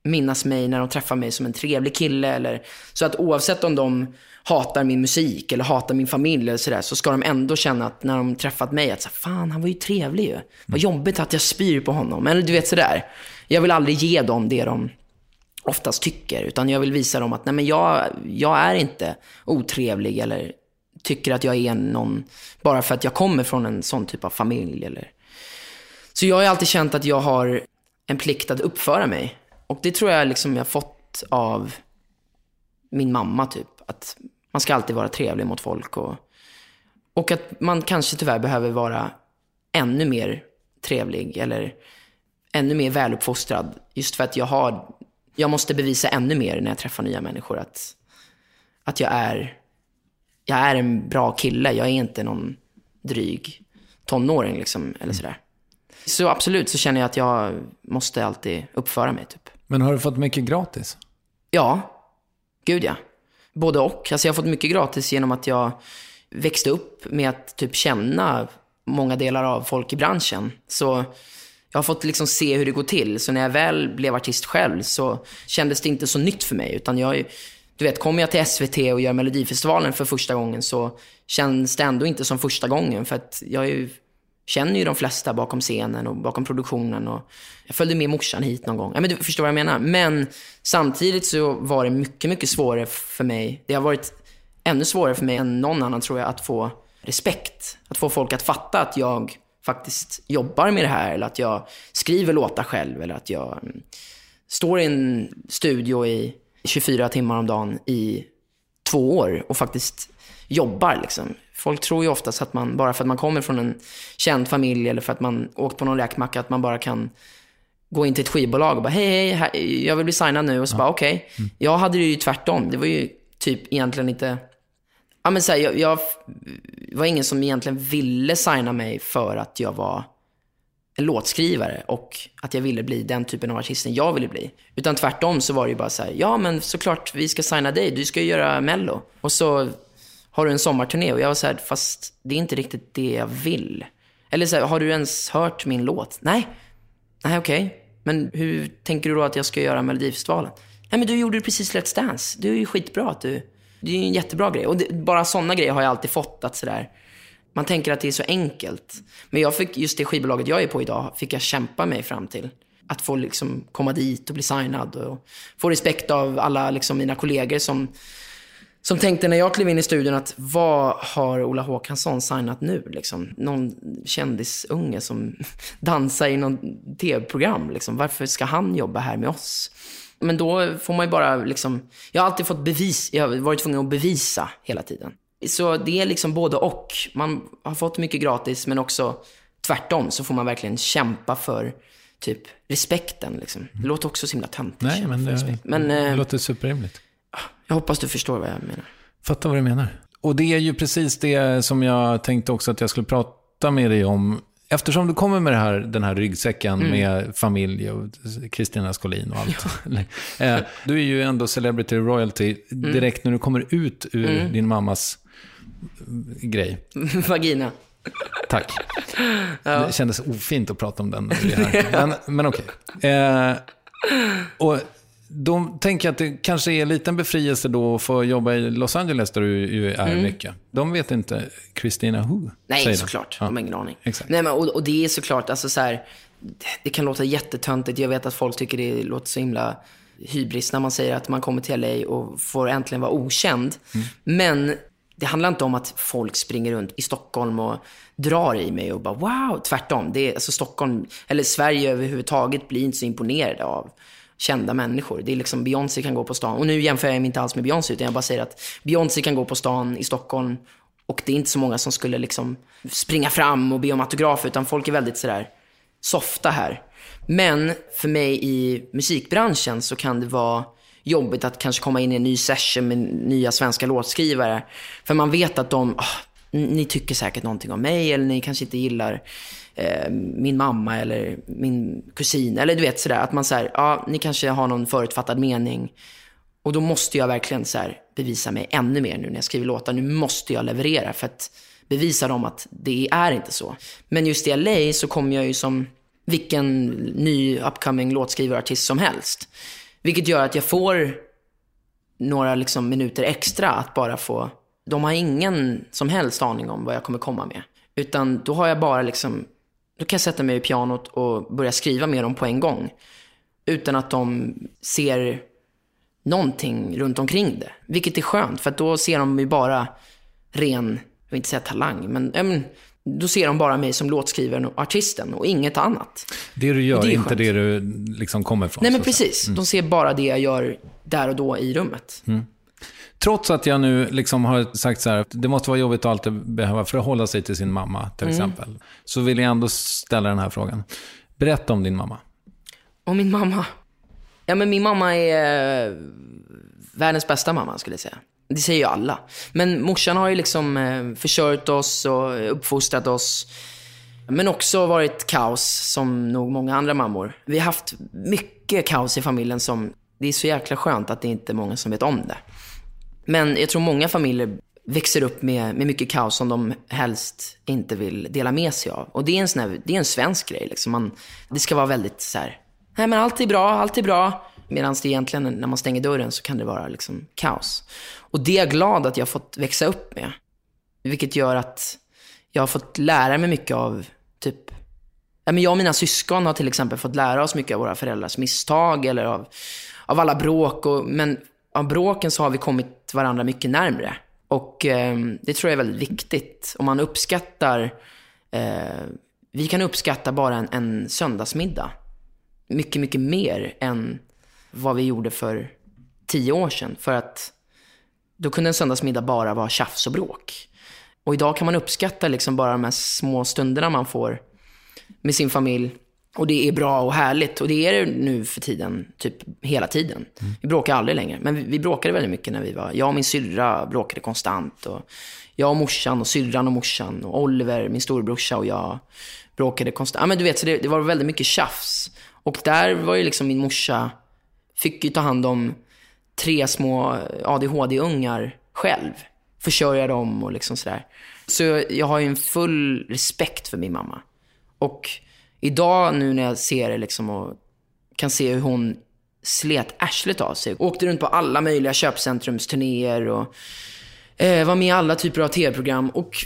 minnas mig när de träffar mig som en trevlig kille. Eller, så att oavsett om de hatar min musik eller hatar min familj eller sådär, så ska de ändå känna att när de träffat mig att så, fan han var ju trevlig ju. Vad jobbigt att jag spyr på honom. Eller du vet sådär. Jag vill aldrig ge dem det de oftast tycker. Utan jag vill visa dem att nej, men jag, jag är inte otrevlig eller tycker att jag är någon bara för att jag kommer från en sån typ av familj. Eller... Så jag har alltid känt att jag har en plikt att uppföra mig. Och det tror jag liksom jag fått av min mamma typ. Att man ska alltid vara trevlig mot folk. Och, och att man kanske tyvärr behöver vara ännu mer trevlig eller ännu mer väluppfostrad. Just för att jag har, jag måste bevisa ännu mer när jag träffar nya människor att, att jag är, jag är en bra kille. Jag är inte någon dryg tonåring liksom, eller sådär. Så absolut så känner jag att jag måste alltid uppföra mig typ. Men har du fått mycket gratis? Ja, gud ja. Både och. Alltså jag har fått mycket gratis genom att jag växte upp med att typ känna många delar av folk i branschen. Så jag har fått liksom se hur det går till. Så när jag väl blev artist själv så kändes det inte så nytt för mig. Utan jag, du vet, kommer jag till SVT och gör Melodifestivalen för första gången så känns det ändå inte som första gången. För att jag är ju känner ju de flesta bakom scenen och bakom produktionen. Och jag följde med morsan hit någon gång. Ja, men du förstår vad jag menar. Men samtidigt så var det mycket, mycket svårare för mig. Det har varit ännu svårare för mig än någon annan tror jag att få respekt. Att få folk att fatta att jag faktiskt jobbar med det här. Eller att jag skriver låtar själv. Eller att jag mm, står i en studio i 24 timmar om dagen i två år och faktiskt jobbar. Liksom. Folk tror ju oftast att man, bara för att man kommer från en känd familj eller för att man åkt på någon räkmacka, att man bara kan gå in till ett skivbolag och bara hej, hej, jag vill bli signad nu. Och så bara okej. Jag hade det ju tvärtom. Det var ju typ egentligen inte... Ja men så här, jag, jag var ingen som egentligen ville signa mig för att jag var en låtskrivare och att jag ville bli den typen av artisten jag ville bli. Utan tvärtom så var det ju bara så här, ja men såklart vi ska signa dig, du ska ju göra mello. Och så har du en sommarturné och jag var så här, fast det är inte riktigt det jag vill. Eller så här, har du ens hört min låt? Nej. Nej okej. Men hur tänker du då att jag ska göra Melodifestivalen? Nej men du gjorde ju precis Let's Dance. Det är ju skitbra att du, det är ju en jättebra grej. Och det, bara sådana grejer har jag alltid fått att sådär, man tänker att det är så enkelt. Men jag fick, just det skivbolaget jag är på idag, fick jag kämpa mig fram till. Att få liksom komma dit och bli signad och få respekt av alla liksom mina kollegor som, som tänkte när jag klev in i studion att vad har Ola Håkansson signat nu? Liksom? Någon kändisunge som (laughs) dansar i någon tv-program. Liksom. Varför ska han jobba här med oss? Men då får man ju bara liksom, jag har alltid fått bevis, jag har varit tvungen att bevisa hela tiden. Så det är liksom både och. Man har fått mycket gratis, men också tvärtom så får man verkligen kämpa för typ respekten. Liksom. Det låter också så himla töntigt. Nej, men det, respekt. men det eh, låter superrimligt. Jag hoppas du förstår vad jag menar. Fattar vad du menar. Och det är ju precis det som jag tänkte också att jag skulle prata med dig om. Eftersom du kommer med här, den här ryggsäcken Mm. med familj och Kristina Skolin och allt. (laughs) Eh, du är ju ändå celebrity royalty Mm. direkt när du kommer ut ur din mammas grej. (laughs) Vagina. Tack. Det kändes ofint att prata om den. när vi är här. Men, men okej. Eh, och då tänker jag att det kanske är en liten befrielse då att få jobba i Los Angeles där du är mycket. De vet inte Christina Who. Mm. Nej, såklart. De har ingen aning. Exakt. Nej, men, och, och det är såklart, alltså så här, det kan låta jättetöntigt. Jag vet att folk tycker det låter så himla hybris när man säger att man kommer till LA och får äntligen vara okänd. Mm. Men det handlar inte om att folk springer runt i Stockholm och drar i mig och bara wow. Tvärtom. Det är, alltså Stockholm, eller Sverige överhuvudtaget blir inte så imponerade av kända människor. Det är liksom Beyoncé kan gå på stan. Och nu jämför jag mig inte alls med Beyoncé, utan jag bara säger att Beyoncé kan gå på stan i Stockholm och det är inte så många som skulle liksom springa fram och be om autograf, utan folk är väldigt sådär softa här. Men för mig i musikbranschen så kan det vara jobbigt att kanske komma in i en ny session med nya svenska låtskrivare. För man vet att de, oh, ni tycker säkert någonting om mig eller ni kanske inte gillar eh, min mamma eller min kusin. Eller du vet sådär att man säger, ja ni kanske har någon förutfattad mening. Och då måste jag verkligen så här bevisa mig ännu mer nu när jag skriver låtar. Nu måste jag leverera för att bevisa dem att det är inte så. Men just i LA så kommer jag ju som vilken ny upcoming låtskrivarartist som helst. Vilket gör att jag får några liksom minuter extra att bara få... De har ingen som helst aning om vad jag kommer komma med. Utan då har jag bara liksom... Då kan jag sätta mig vid pianot och börja skriva med dem på en gång. Utan att de ser någonting runt omkring det. Vilket är skönt, för då ser de ju bara ren, jag vill inte säga talang, men, men då ser de bara mig som låtskrivaren och artisten och inget annat. Det du gör, Det är inte skönt. det du liksom kommer ifrån. Nej men precis, de ser bara det jag gör där och då i rummet. Trots att jag nu liksom har sagt så här, det måste vara jobbigt att alltid behöva förhålla sig till sin mamma, till Mm. exempel. Så vill jag ändå ställa den här frågan. Berätta om din mamma. Och min mamma. Ja men min mamma är eh, världens bästa mamma skulle jag säga. Det säger ju alla. Men morsan har ju liksom eh, försörjt oss och uppfostrat oss. Men också varit kaos som nog många andra mammor. Vi har haft mycket kaos i familjen som, det är så jäkla skönt att det inte är många som vet om det. Men jag tror många familjer växer upp med, med mycket kaos som de helst inte vill dela med sig av. Och det är en, sån här, det är en svensk grej. Liksom. Man, det ska vara väldigt så här, nej men allt är bra, allt är bra. Medan det egentligen, när man stänger dörren så kan det vara liksom kaos. Och det är jag glad att jag har fått växa upp med. Vilket gör att jag har fått lära mig mycket av, typ, ja, men jag och mina syskon har till exempel fått lära oss mycket av våra föräldrars misstag eller av, av alla bråk. Och, men av bråken så har vi kommit varandra mycket närmre. Och eh, det tror jag är väldigt viktigt. Om man uppskattar, eh, vi kan uppskatta bara en, en söndagsmiddag. Mycket, mycket mer än vad vi gjorde för tio år sedan. För att då kunde en söndagsmiddag bara vara tjafs och bråk. Och idag kan man uppskatta liksom bara de här små stunderna man får med sin familj. Och det är bra och härligt. Och det är det nu för tiden, typ hela tiden. Vi bråkar aldrig längre. Men vi, vi bråkade väldigt mycket när vi var... Jag och min syrra bråkade konstant. Och jag och morsan och syrran och morsan. Och Oliver, min storebrorsa och jag bråkade konstant. Ja, men du vet, så det, det var väldigt mycket tjafs. Och där var ju liksom min morsa... Fick ju ta hand om tre små ADHD-ungar själv. Försörja dem och liksom sådär. Så jag har ju en full respekt för min mamma. Och idag nu när jag ser det liksom och kan se hur hon slet arslet av sig. Åkte runt på alla möjliga köpcentrumsturnéer och eh, var med i alla typer av tv-program. Och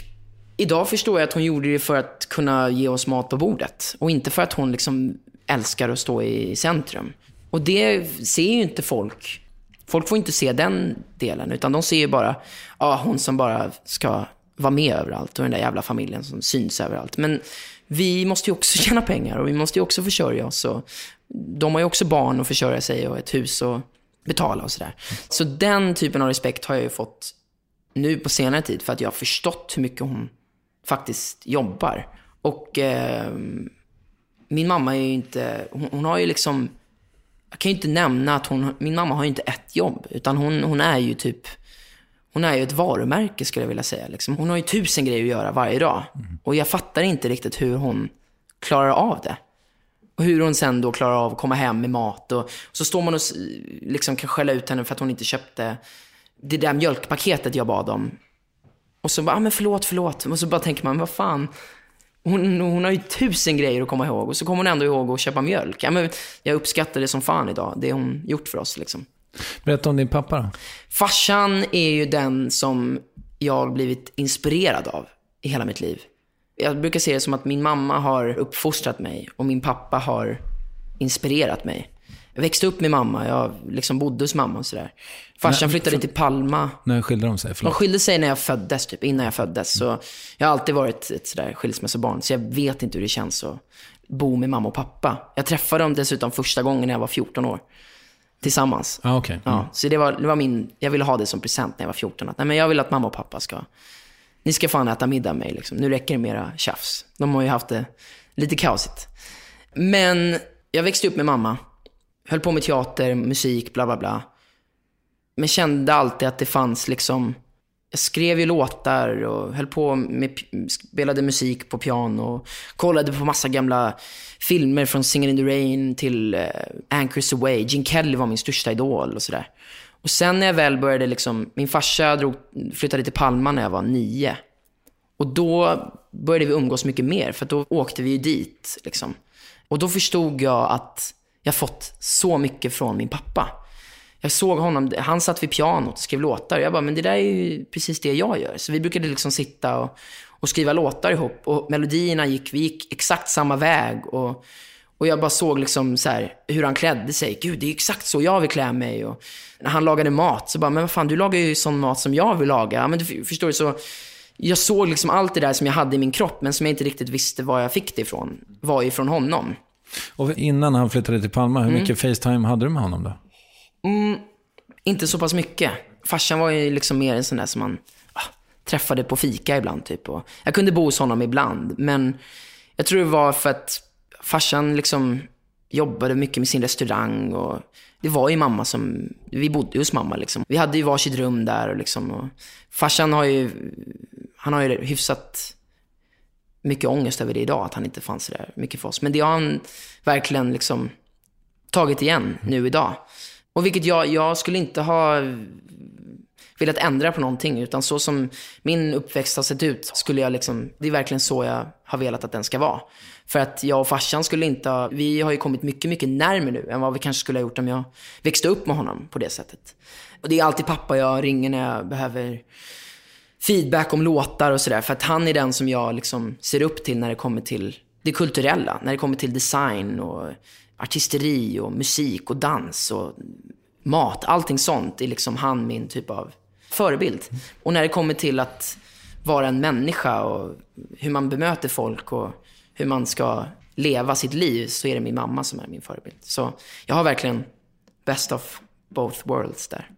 idag förstår jag att hon gjorde det för att kunna ge oss mat på bordet. Och inte för att hon liksom älskar att stå i centrum. Och det ser ju inte folk. Folk får inte se den delen, utan de ser ju bara, ja, hon som bara ska vara med överallt och den där jävla familjen som syns överallt. Men vi måste ju också (laughs) tjäna pengar och vi måste ju också försörja oss. Och de har ju också barn att försörja sig och ett hus att betala och sådär. Så den typen av respekt har jag ju fått nu på senare tid för att jag har förstått hur mycket hon faktiskt jobbar. Och eh, min mamma är ju inte, hon, hon, har ju liksom, jag kan ju inte nämna att hon, min mamma har ju inte ett jobb, utan hon, hon är ju typ, hon är ju ett varumärke skulle jag vilja säga. Liksom. Hon har ju tusen grejer att göra varje dag. Och jag fattar inte riktigt hur hon klarar av det. Och hur hon sen då klarar av att komma hem med mat. Och, så står man och liksom kan skälla ut henne för att hon inte köpte det där mjölkpaketet jag bad om. Och så bara, ah, men förlåt, förlåt. Och så bara tänker man, vad fan. Hon, hon har ju tusen grejer att komma ihåg. Och så kommer hon ändå ihåg att köpa mjölk. Ja, men jag uppskattar det som fan idag, det hon gjort för oss. Liksom. Berätta om din pappa då. Farsan är ju den som jag har blivit inspirerad av i hela mitt liv. Jag brukar se det som att min mamma har uppfostrat mig och min pappa har inspirerat mig. Jag växte upp med mamma, jag liksom bodde hos mamma och sådär. Farsan Nej, flyttade för- till Palma. När skilde de sig? De Förlåt. skilde sig när jag föddes, typ innan jag föddes. Så jag har alltid varit ett sådär skilsmässobarn, så jag vet inte hur det känns att bo med mamma och pappa. Jag träffade dem dessutom första gången när jag var 14 år. Tillsammans. Ah, okej. Ja, så det var, det var min, jag ville ha det som present när jag var 14. Att, nej, men jag vill att mamma och pappa ska, ni ska fan äta middag med mig liksom. Nu räcker det med era tjafs. De har ju haft det lite kaosigt. Men jag växte upp med mamma. Höll på med teater, musik, bla bla bla. Men kände alltid att det fanns liksom, jag skrev ju låtar och höll på med, spelade musik på piano. Och kollade på massa gamla filmer från Singin' in the Rain till uh, Anchors Away. Gene Kelly var min största idol och sådär. Och sen när jag väl började liksom, min farsa drog, flyttade till Palma när jag var nio. Och då började vi umgås mycket mer, för då åkte vi ju dit. Liksom. Och då förstod jag att jag fått så mycket från min pappa. Jag såg honom, han satt vid pianot och skrev låtar. Jag bara, men det där är ju precis det jag gör. Så vi brukade liksom sitta och, och skriva låtar ihop. Och melodierna gick, vi gick exakt samma väg. Och, och jag bara såg liksom så här, hur han klädde sig. Gud, det är exakt så jag vill klä mig. Och när han lagade mat så bara, men vad fan, du lagar ju sån mat som jag vill laga. Men du förstår du, så jag såg liksom allt det där som jag hade i min kropp, men som jag inte riktigt visste var jag fick det ifrån, var ifrån honom. Och innan han flyttade till Palma, hur Mm. mycket Facetime hade du med honom då? Mm, inte så pass mycket. Farsan var ju liksom mer en sån där som man ah, träffade på fika ibland. Typ. Och jag kunde bo hos honom ibland, men jag tror det var för att farsan liksom jobbade mycket med sin restaurang. Och det var ju mamma som, vi bodde hos mamma liksom. Vi hade ju varsitt rum där och liksom. Och farsan har ju, han har ju hyfsat mycket ångest över det idag, att han inte fanns där mycket för oss. Men det har han verkligen liksom tagit igen nu idag. Och vilket jag, jag skulle inte ha velat ändra på någonting, utan så som min uppväxt har sett ut, skulle jag liksom, det är verkligen så jag har velat att den ska vara. För att jag och farsan skulle inte ha, vi har ju kommit mycket, mycket närmare nu än vad vi kanske skulle ha gjort om jag växte upp med honom på det sättet. Och det är alltid pappa jag ringer när jag behöver feedback om låtar och sådär. För att han är den som jag liksom ser upp till när det kommer till det kulturella. När det kommer till design och artisteri och musik och dans och mat. Allting sånt är liksom han min typ av förebild. Och när det kommer till att vara en människa och hur man bemöter folk och hur man ska leva sitt liv så är det min mamma som är min förebild. Så jag har verkligen best of both worlds där.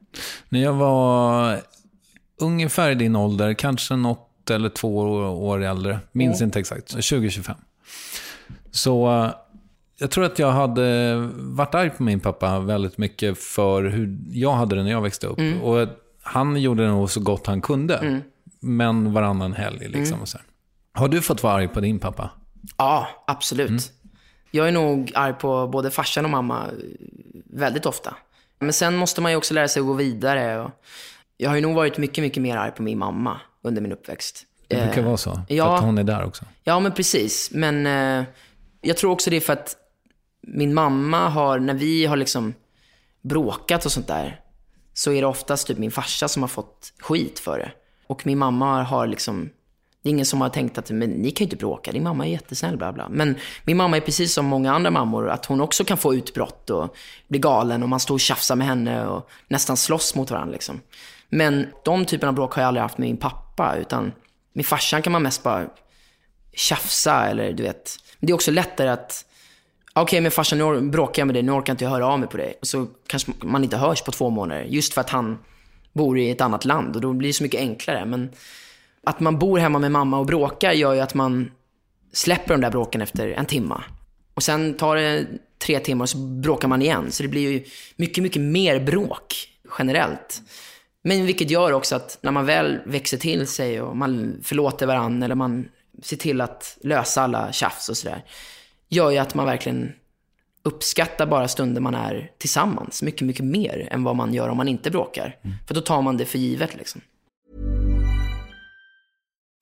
När jag var ungefär i din ålder, kanske något eller två år äldre, minns inte exakt, 20-25. Så Jag tror att jag hade varit arg på min pappa väldigt mycket för hur jag hade det när jag växte upp. Mm. Och han gjorde det nog så gott han kunde. Men varannan helg liksom. Mm. Och så här. Har du fått vara arg på din pappa? Ja, absolut. Jag är nog arg på både farsan och mamma väldigt ofta. Men sen måste man ju också lära sig att gå vidare. Jag har ju nog varit mycket, mycket mer arg på min mamma under min uppväxt. Det brukar Eh, vara så. För ja. att hon är där också. Ja, men precis. Men eh, jag tror också det är för att min mamma har, när vi har liksom bråkat och sånt där, så är det oftast typ min farsa som har fått skit för det. Och min mamma har liksom, det är ingen som har tänkt att, men ni kan ju inte bråka, din mamma är jättesnäll, bla bla. Men min mamma är precis som många andra mammor, att hon också kan få utbrott och bli galen och man står och tjafsar med henne och nästan slåss mot varandra liksom. Men de typerna av bråk har jag aldrig haft med min pappa, utan med farsan kan man mest bara tjafsa eller du vet. Men det är också lättare att, okej men farsan nu bråkar jag med dig, nu orkar inte jag höra av mig på dig. Och så kanske man inte hörs på två månader, just för att han bor i ett annat land och då blir det så mycket enklare. Men att man bor hemma med mamma och bråkar gör ju att man släpper de där bråken efter en timma. Och sen tar det tre timmar och så bråkar man igen. Så det blir ju mycket, mycket mer bråk generellt. Men vilket gör också att när man väl växer till sig och man förlåter varandra eller man ser till att lösa alla tjafs och sådär. Gör ju att man verkligen uppskattar bara stunder man är tillsammans. Mycket, mycket mer än vad man gör om man inte bråkar. För då tar man det för givet liksom.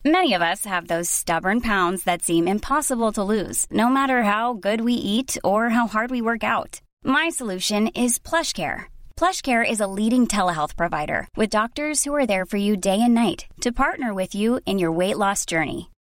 Many of us have those stubborn pounds that seem impossible to lose, no matter how good we eat or how hard we work out. My solution is PlushCare. PlushCare is a leading telehealth provider with doctors who are there for you day and night to partner with you in your weight loss journey.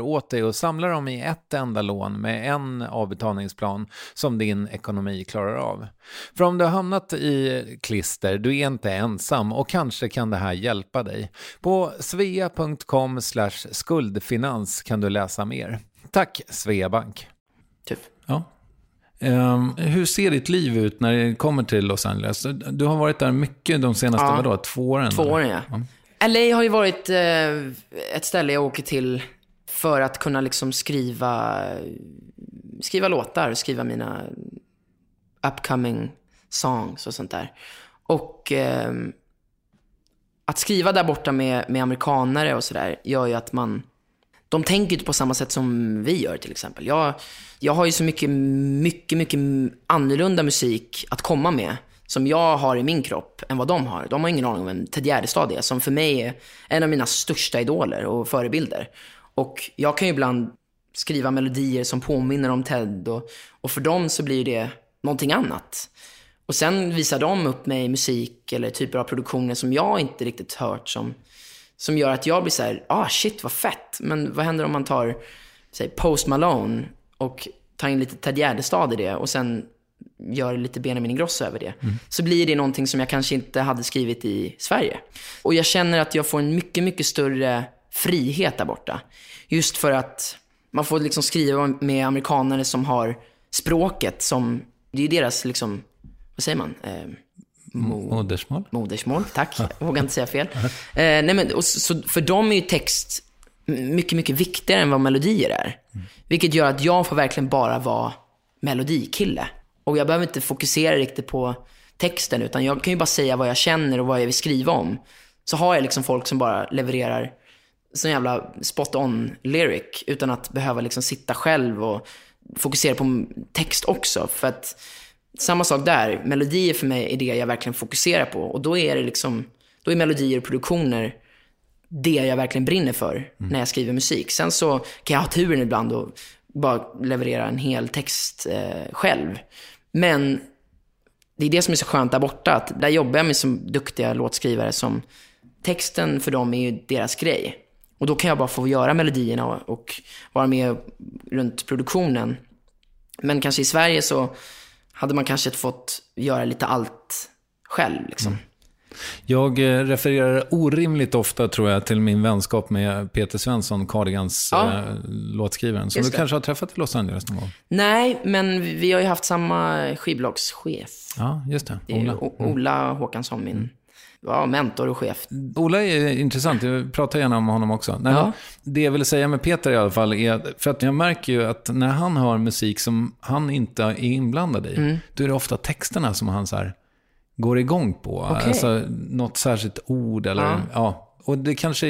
åt dig och samlar dem i ett enda lån med en avbetalningsplan som din ekonomi klarar av. För om du har hamnat i klister, du är inte ensam och kanske kan det här hjälpa dig. På svea.com skuldfinans kan du läsa mer. Tack Sveabank. Typ. Ja. Ehm, hur ser ditt liv ut när det kommer till Los Angeles? Du har varit där mycket de senaste, Ja. vadå, två åren? Två eller? åren, ja. LA har ju varit eh, ett ställe jag åker till för att kunna liksom skriva, skriva låtar, skriva mina upcoming songs och sånt där. Och eh, att skriva där borta med, med amerikanare och sådär gör ju att man, de tänker inte på samma sätt som vi gör till exempel. Jag, jag har ju så mycket, mycket, mycket annorlunda musik att komma med som jag har i min kropp än vad de har. De har ingen aning om vem Ted Gärdestad är, som för mig är en av mina största idoler och förebilder. Och jag kan ju ibland skriva melodier som påminner om Ted och, och för dem så blir det någonting annat. Och sen visar de upp mig musik eller typer av produktioner som jag inte riktigt hört som, som gör att jag blir så här, ah shit vad fett. Men vad händer om man tar, säg Post Malone och tar in lite Ted Gärdestad i det och sen gör lite Benjamin Ingrosso över det. Så blir det någonting som jag kanske inte hade skrivit i Sverige. Och jag känner att jag får en mycket, mycket större frihet där borta. Just för att man får liksom skriva med amerikaner som har språket som, det är deras liksom, vad säger man? Eh, mo- Modersmål? Modersmål, tack. Jag vågar inte säga fel. Eh, nej men, och så, för dem är ju text mycket, mycket viktigare än vad melodier är. Vilket gör att jag får verkligen bara vara melodikille. Och jag behöver inte fokusera riktigt på texten, utan jag kan ju bara säga vad jag känner och vad jag vill skriva om. Så har jag liksom folk som bara levererar sån jävla spot on lyric utan att behöva liksom sitta själv och fokusera på text också. För att samma sak där, melodier för mig är det jag verkligen fokuserar på. Och då är det liksom, då är melodier och produktioner det jag verkligen brinner för när jag skriver musik. Sen så kan jag ha turen ibland och bara leverera en hel text eh, själv. Men det är det som är så skönt där borta. Att där jobbar jag med så duktiga låtskrivare som texten för dem är ju deras grej. Och då kan jag bara få göra melodierna och, vara med runt produktionen. Men kanske i Sverige så hade man kanske fått göra lite allt själv. Liksom. Jag eh, refererar orimligt ofta tror jag till min vänskap med Peter Svensson, Cardigans Ja. eh, låtskrivaren. Som du kanske har träffat i Los Angeles någon gång? Nej, men vi har ju haft samma skivbolagschef. Ja, just det. Ola. O- Ola Håkansson, min ja, mentor och chef. Ola är intressant, jag pratar gärna om honom också. Nej, Ja. Det jag vill säga med Peter i alla fall är, för att jag märker ju att när han hör musik som han inte är inblandad i, Mm. då är det ofta texterna som han så här går igång på. Okej. Alltså något särskilt ord eller, Ja. ja. Och det kanske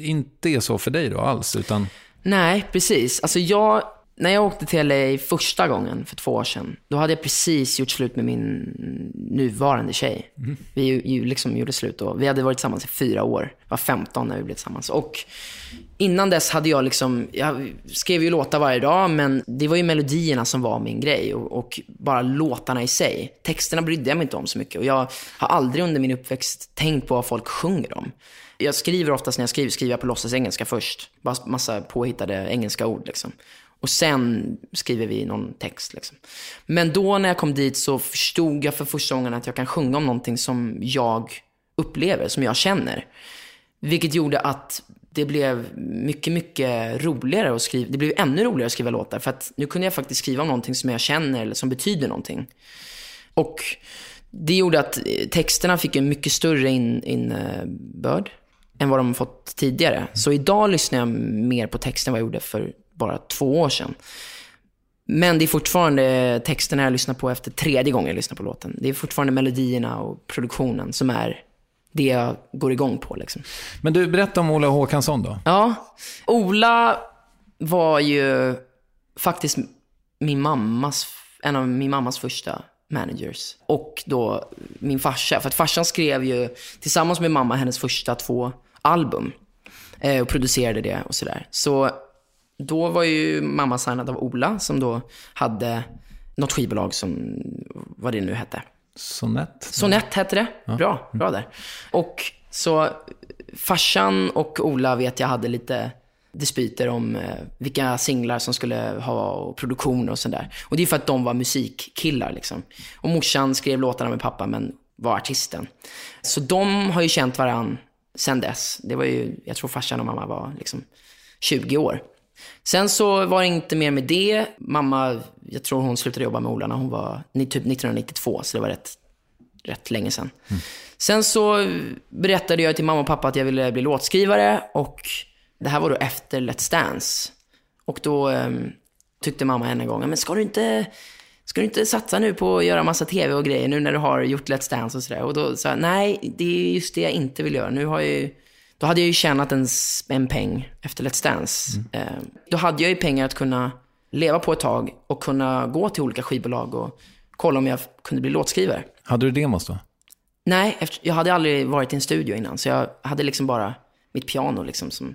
inte är så för dig då alls, utan Nej, precis. Alltså jag, när jag åkte till LA första gången för två år sedan, då hade jag precis gjort slut med min nuvarande tjej. Vi ju, ju liksom gjorde slut då. Vi hade varit tillsammans i fyra år. Jag var 15 när vi blev tillsammans. Och innan dess hade jag liksom, jag skrev ju låtar varje dag, men det var ju melodierna som var min grej och, och bara låtarna i sig. Texterna brydde jag mig inte om så mycket och jag har aldrig under min uppväxt tänkt på vad folk sjunger om. Jag skriver oftast när jag skriver, skriver jag på låtsas engelska först. Bara massa påhittade engelska ord liksom. Och sen skriver vi någon text liksom. Men då när jag kom dit så förstod jag för första gången att jag kan sjunga om någonting som jag upplever, som jag känner. Vilket gjorde att det blev mycket, mycket roligare att skriva. Det blev ännu roligare att skriva låtar. För att nu kunde jag faktiskt skriva om någonting som jag känner eller som betyder någonting. Och det gjorde att texterna fick en mycket större innebörd in- innebörd än vad de fått tidigare. Så idag lyssnar jag mer på texten än vad jag gjorde för bara två år sedan. Men det är fortfarande texterna jag lyssnar på efter tredje gången jag lyssnar på låten. Det är fortfarande melodierna och produktionen som är det jag går igång på. Liksom. Men du, berätta om Ola Håkansson då. Ja, Ola var ju faktiskt min mammas, en av min mammas första managers. Och då min farsa. För att farsan skrev ju tillsammans med mamma hennes första två album. Eh, och producerade det och sådär. Så då var ju mamma signad av Ola som då hade något skivbolag som, vad det nu hette. Sonett? Sonett hette det. Bra, bra där. Och så farsan och Ola vet jag hade lite dispyter om eh, vilka singlar som skulle ha och produktion och sådär. Och det är för att de var musikkillar liksom. Och morsan skrev låtarna med pappa men var artisten. Så de har ju känt varann sen dess. Det var ju, jag tror farsan och mamma var liksom 20 år. Sen så var det inte mer med det. Mamma, jag tror hon slutade jobba med Ola när hon var typ 1992, så det var rätt, rätt länge sedan. Sen så berättade jag till mamma och pappa att jag ville bli låtskrivare och det här var då efter Let's Dance. Och då ehm, tyckte mamma en gång, men ska du inte, ska du inte satsa nu på att göra massa tv och grejer nu när du har gjort Let's Dance och sådär? Och då sa jag, nej, det är just det jag inte vill göra. Nu har jag ju, då hade jag ju tjänat en, en peng efter Let's Dance. Eh, då hade jag ju pengar att kunna leva på ett tag och kunna gå till olika skivbolag och kolla om jag kunde bli låtskrivare. Hade du demos då? Nej, efter, jag hade aldrig varit i en studio innan, så jag hade liksom bara mitt piano. Liksom, som...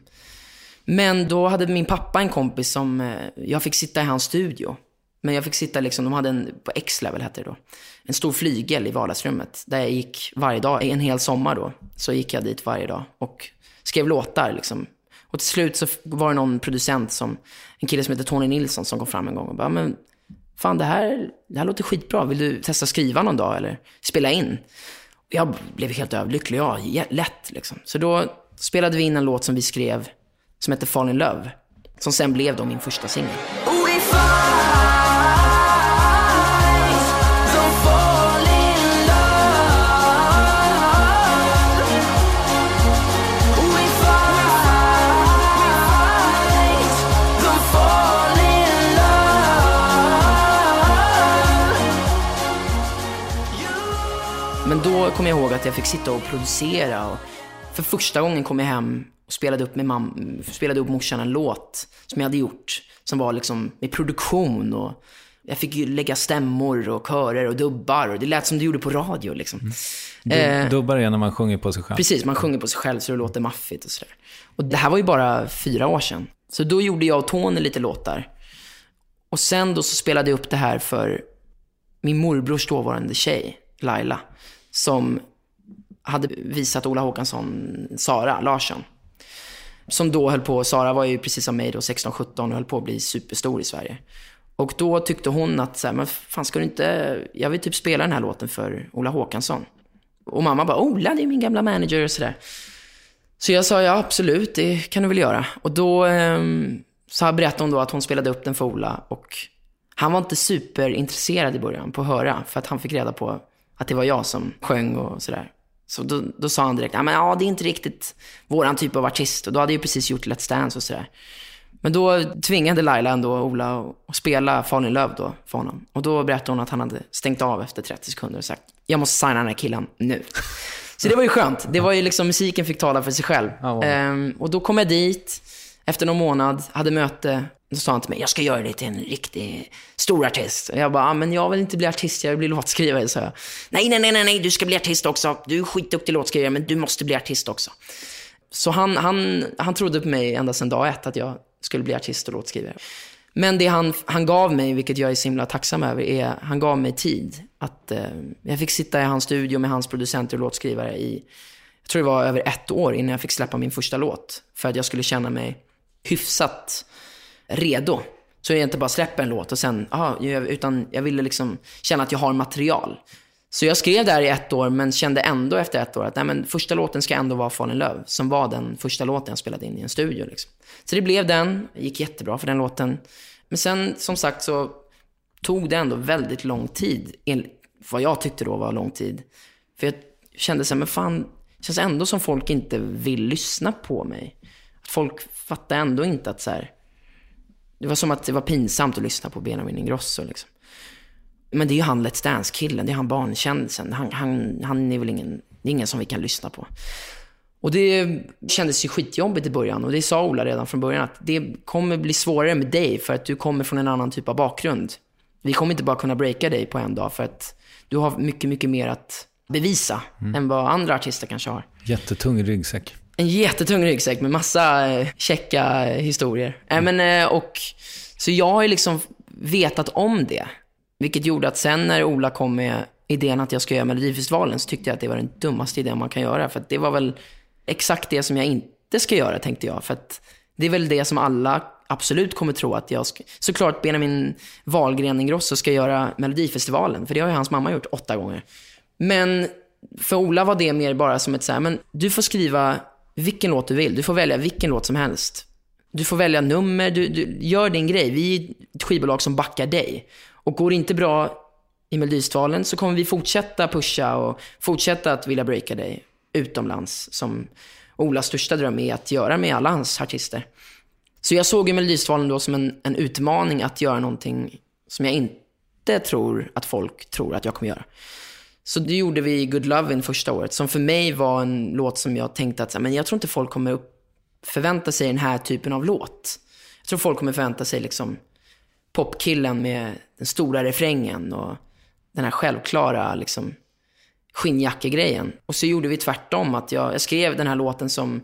Men då hade min pappa en kompis som, eh, jag fick sitta i hans studio. Men jag fick sitta liksom, de hade en, på X-level hette det då, en stor flygel i vardagsrummet. Där jag gick varje dag, en hel sommar då, så gick jag dit varje dag och skrev låtar liksom. Och till slut så var det någon producent som, en kille som heter Tony Nilsson som kom fram en gång och bara, men fan det här, det här låter skitbra, vill du testa skriva någon dag eller spela in? Jag blev helt överlycklig, ja, lätt liksom. Så då spelade vi in en låt som vi skrev, som hette Fall in Love. Som sen blev då min första singel. Oh, Men då kom jag ihåg att jag fick sitta och producera. Och för första gången kom jag hem och spelade upp med mam- spelade upp morsan en låt som jag hade gjort. Som var liksom med produktion och jag fick ju lägga stämmor och körer och dubbar. Och det lät som du gjorde på radio liksom. Eh, Dubbar är när man sjunger på sig själv. Precis, man sjunger på sig själv så det låter maffigt och sådär. Och det här var ju bara fyra år sedan. Så då gjorde jag och Tony lite låtar. Och sen då så spelade jag upp det här för min morbrors dåvarande tjej, Laila, som hade visat Ola Håkansson Sara Larsson. Som då höll på, Sara var ju precis som mig då, 16-17 och höll på att bli superstor i Sverige. Och då tyckte hon att, så här, men fan ska du inte, jag vill typ spela den här låten för Ola Håkansson. Och mamma bara, Ola det är min gamla manager och sådär. Så jag sa, ja absolut, det kan du väl göra. Och då ehm, så berättade hon då att hon spelade upp den för Ola och han var inte superintresserad i början på att höra, för att han fick reda på att det var jag som sjöng och sådär. Så då, då sa han direkt, ja men ja, det är inte riktigt våran typ av artist. Och då hade jag ju precis gjort Let's Dance och sådär. Men då tvingade Laila ändå Ola att spela Fall in Love då för honom. Och då berättade hon att han hade stängt av efter 30 sekunder och sagt, jag måste signa den här killen nu. Så det var ju skönt. Det var ju liksom, musiken fick tala för sig själv. Wow. Ehm, och då kom jag dit, efter någon månad, hade möte. Då sa han till mig, jag ska göra dig till en riktig stor artist. Och jag bara, ah, men jag vill inte bli artist, jag vill bli låtskrivare, sa jag. Nej, nej, nej, nej, nej, du ska bli artist också. Du är skitduktig låtskrivare, men du måste bli artist också. Så han, han, han trodde på mig ända sedan dag ett att jag skulle bli artist och låtskrivare. Men det han, han gav mig, vilket jag är så himla tacksam över, är han gav mig tid. Att, eh, jag fick sitta i hans studio med hans producenter och låtskrivare i, jag tror det var över ett år innan jag fick släppa min första låt. För att jag skulle känna mig hyfsat redo. Så jag inte bara släpper en låt och sen, aha, jag- utan jag ville liksom känna att jag har material. Så jag skrev där i ett år, men kände ändå efter ett år att nej, men första låten ska ändå vara Fall in Love, som var den första låten jag spelade in i en studio. Liksom. Så det blev den, det gick jättebra för den låten. Men sen, som sagt, så tog det ändå väldigt lång tid, vad jag tyckte då var lång tid. För jag kände så här, men fan, det känns ändå som folk inte vill lyssna på mig. Att folk fattar ändå inte att så här, det var som att det var pinsamt att lyssna på Benjamin Ingrosso liksom. Men det är ju han Let's Dance-killen, det är han barnkändisen. Han, han, han är väl ingen, det är ingen som vi kan lyssna på. Och det kändes ju skitjobbigt i början och det sa Ola redan från början att det kommer bli svårare med dig för att du kommer från en annan typ av bakgrund. Vi kommer inte bara kunna breaka dig på en dag för att du har mycket, mycket mer att bevisa än vad andra artister kanske har. Jättetung ryggsäck. En jättetung ryggsäck med massa eh, eh, historier. Äh, men, eh, och, så jag har ju liksom vetat om det. Vilket gjorde att sen när Ola kom med idén att jag ska göra Melodifestivalen så tyckte jag att det var den dummaste idén man kan göra. För det var väl exakt det som jag inte ska göra tänkte jag. För det är väl det som alla absolut kommer tro att jag ska... Såklart Benjamin Wahlgren Ingrosso ska göra Melodifestivalen. För det har ju hans mamma gjort åtta gånger. Men för Ola var det mer bara som ett så här, men du får skriva vilken låt du vill. Du får välja vilken låt som helst. Du får välja nummer, du, du gör din grej. Vi är ett skivbolag som backar dig. Och går det inte bra i Melodifestivalen så kommer vi fortsätta pusha och fortsätta att vilja breaka dig utomlands. Som Olas största dröm är att göra med alla hans artister. Så jag såg ju Melodifestivalen då som en, en utmaning att göra någonting som jag inte inte tror att folk tror att jag kommer göra. Så det gjorde vi Good Lovin' första året, som för mig var en låt som jag tänkte att men jag tror inte folk kommer upp, förvänta sig den här typen av låt. Jag tror folk kommer förvänta sig liksom popkillen med den stora refrängen och den här självklara liksom, skinnjackegrejen. Och så gjorde vi tvärtom, att jag, jag skrev den här låten som,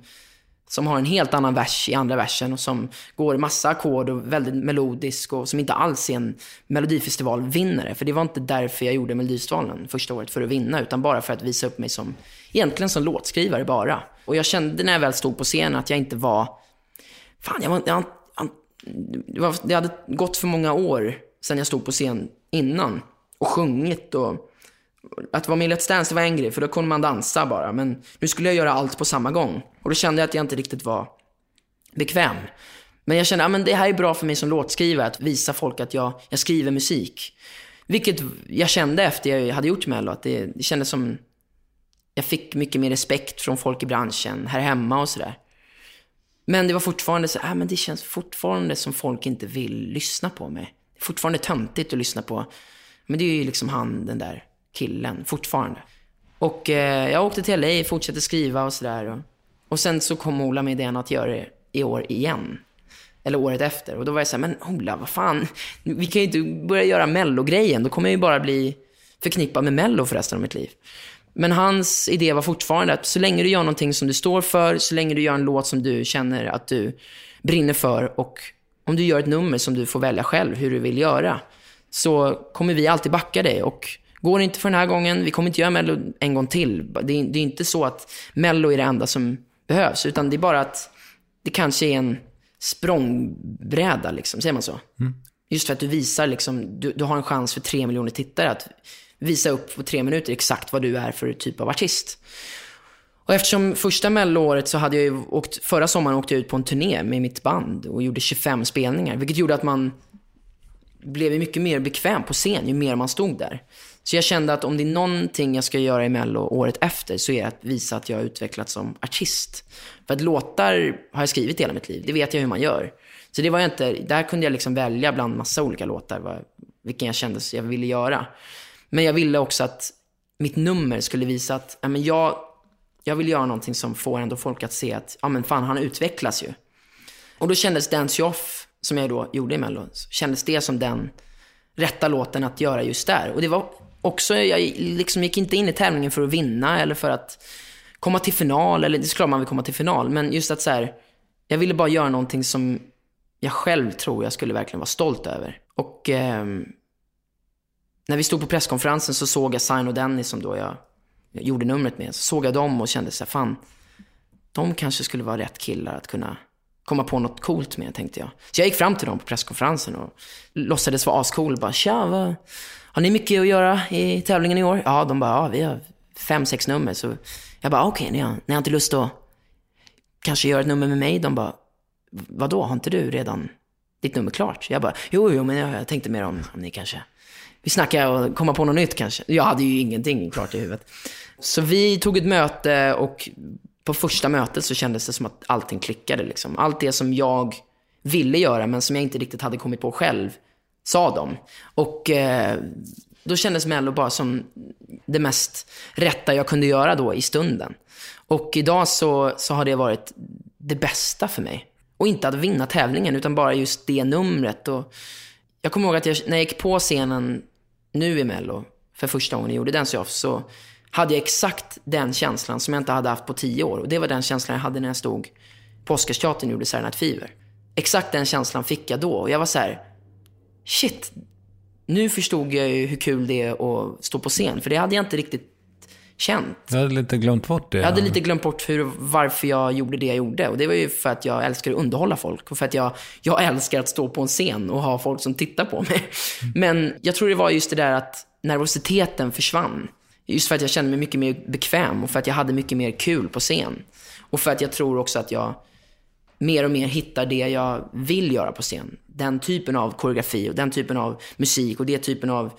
som har en helt annan vers i andra versen och som går massa ackord och väldigt melodisk och som inte alls är en melodifestivalvinnare. För det var inte därför jag gjorde Melodifestivalen första året, för att vinna, utan bara för att visa upp mig som, egentligen som låtskrivare bara. Och jag kände när jag väl stod på scenen att jag inte var, fan jag var, jag, jag, det, hade gått för många år sedan jag stod på scen innan och sjungit och att vara med i Let's Dance det var en grej, för då kunde man dansa bara. Men nu skulle jag göra allt på samma gång. Och då kände jag att jag inte riktigt var bekväm. Men jag kände att ja, det här är bra för mig som låtskrivare, att visa folk att jag, jag skriver musik. Vilket jag kände efter jag hade gjort Mello, att det, det kändes som... Jag fick mycket mer respekt från folk i branschen, här hemma och sådär. Men det var fortfarande så, äh, men det känns fortfarande som folk inte vill lyssna på mig. Det är fortfarande töntigt att lyssna på. Men det är ju liksom han, den där killen, fortfarande. Och eh, jag åkte till LA, fortsatte skriva och sådär. Och, och sen så kom Ola med idén att göra det i år igen. Eller året efter. Och då var jag såhär, men Ola, vad fan. Vi kan ju inte börja göra mellogrejen. Då kommer jag ju bara bli förknippad med mello för resten av mitt liv. Men hans idé var fortfarande att så länge du gör någonting som du står för, så länge du gör en låt som du känner att du brinner för och om du gör ett nummer som du får välja själv hur du vill göra, så kommer vi alltid backa dig. Och går det inte för den här gången, vi kommer inte göra Mello en gång till. Det är, det är inte så att Mello är det enda som behövs, utan det är bara att det kanske är en språngbräda, liksom. säger man så? Just för att du visar, liksom, du, du har en chans för tre miljoner tittare att visa upp på tre minuter exakt vad du är för typ av artist. Och eftersom första melloåret så hade jag ju åkt, förra sommaren åkte jag ut på en turné med mitt band och gjorde 25 spelningar. Vilket gjorde att man blev mycket mer bekväm på scen ju mer man stod där. Så jag kände att om det är någonting jag ska göra i Mello året efter så är det att visa att jag har utvecklats som artist. För att låtar har jag skrivit hela mitt liv, det vet jag hur man gör. Så det var jag inte, där kunde jag liksom välja bland massa olika låtar, vad, vilken jag kände jag ville göra. Men jag ville också att mitt nummer skulle visa att ja, men jag, jag vill göra någonting som får ändå folk att se att ja, men fan, han utvecklas ju. Och då kändes Dance You Off, som jag då gjorde i Mello, kändes det som den rätta låten att göra just där. Och det var också, jag liksom gick inte in i tävlingen för att vinna eller för att komma till final, eller det är klart man vill komma till final, men just att så här, jag ville bara göra någonting som jag själv tror jag skulle verkligen vara stolt över. Och eh, när vi stod på presskonferensen så såg jag Sign och Dennis som då jag, jag gjorde numret med. Så såg jag dem och kände så här, fan, de kanske skulle vara rätt killar att kunna komma på något coolt med, tänkte jag. Så jag gick fram till dem på presskonferensen och låtsades vara ascool. Bara, tja, vad, har ni mycket att göra i tävlingen i år? Ja, de bara, ja, vi har fem, sex nummer. Så jag bara, okej, okay, ni, har, ni har inte lust att kanske göra ett nummer med mig? De bara, vadå, har inte du redan ditt nummer klart? Jag bara, jo, jo, men jag, jag tänkte mer om, om ni kanske vi snackade och komma på något nytt kanske. Jag hade ju ingenting klart i huvudet. Så vi tog ett möte och på första mötet så kändes det som att allting klickade. Liksom. Allt det som jag ville göra men som jag inte riktigt hade kommit på själv, sa de. Och eh, då kändes Mello bara som det mest rätta jag kunde göra då i stunden. Och idag så, så har det varit det bästa för mig. Och inte att vinna tävlingen, utan bara just det numret. Och jag kommer ihåg att jag, när jag gick på scenen nu i Mello, för första gången jag gjorde Dance Off, så hade jag exakt den känslan som jag inte hade haft på tio år. Och det var den känslan jag hade när jag stod på Oscarsteatern och gjorde Saturday Night Fever. Exakt den känslan fick jag då. Och jag var så här, shit, nu förstod jag ju hur kul det är att stå på scen. För det hade jag inte riktigt känt. Du hade lite glömt bort det. Jag hade lite glömt bort hur, varför jag gjorde det jag gjorde. Och det var ju för att jag älskar att underhålla folk. Och för att jag, jag älskar att stå på en scen och ha folk som tittar på mig. Men jag tror det var just det där att nervositeten försvann. Just för att jag kände mig mycket mer bekväm och för att jag hade mycket mer kul på scen. Och för att jag tror också att jag mer och mer hittar det jag vill göra på scen. Den typen av koreografi och den typen av musik och den typen av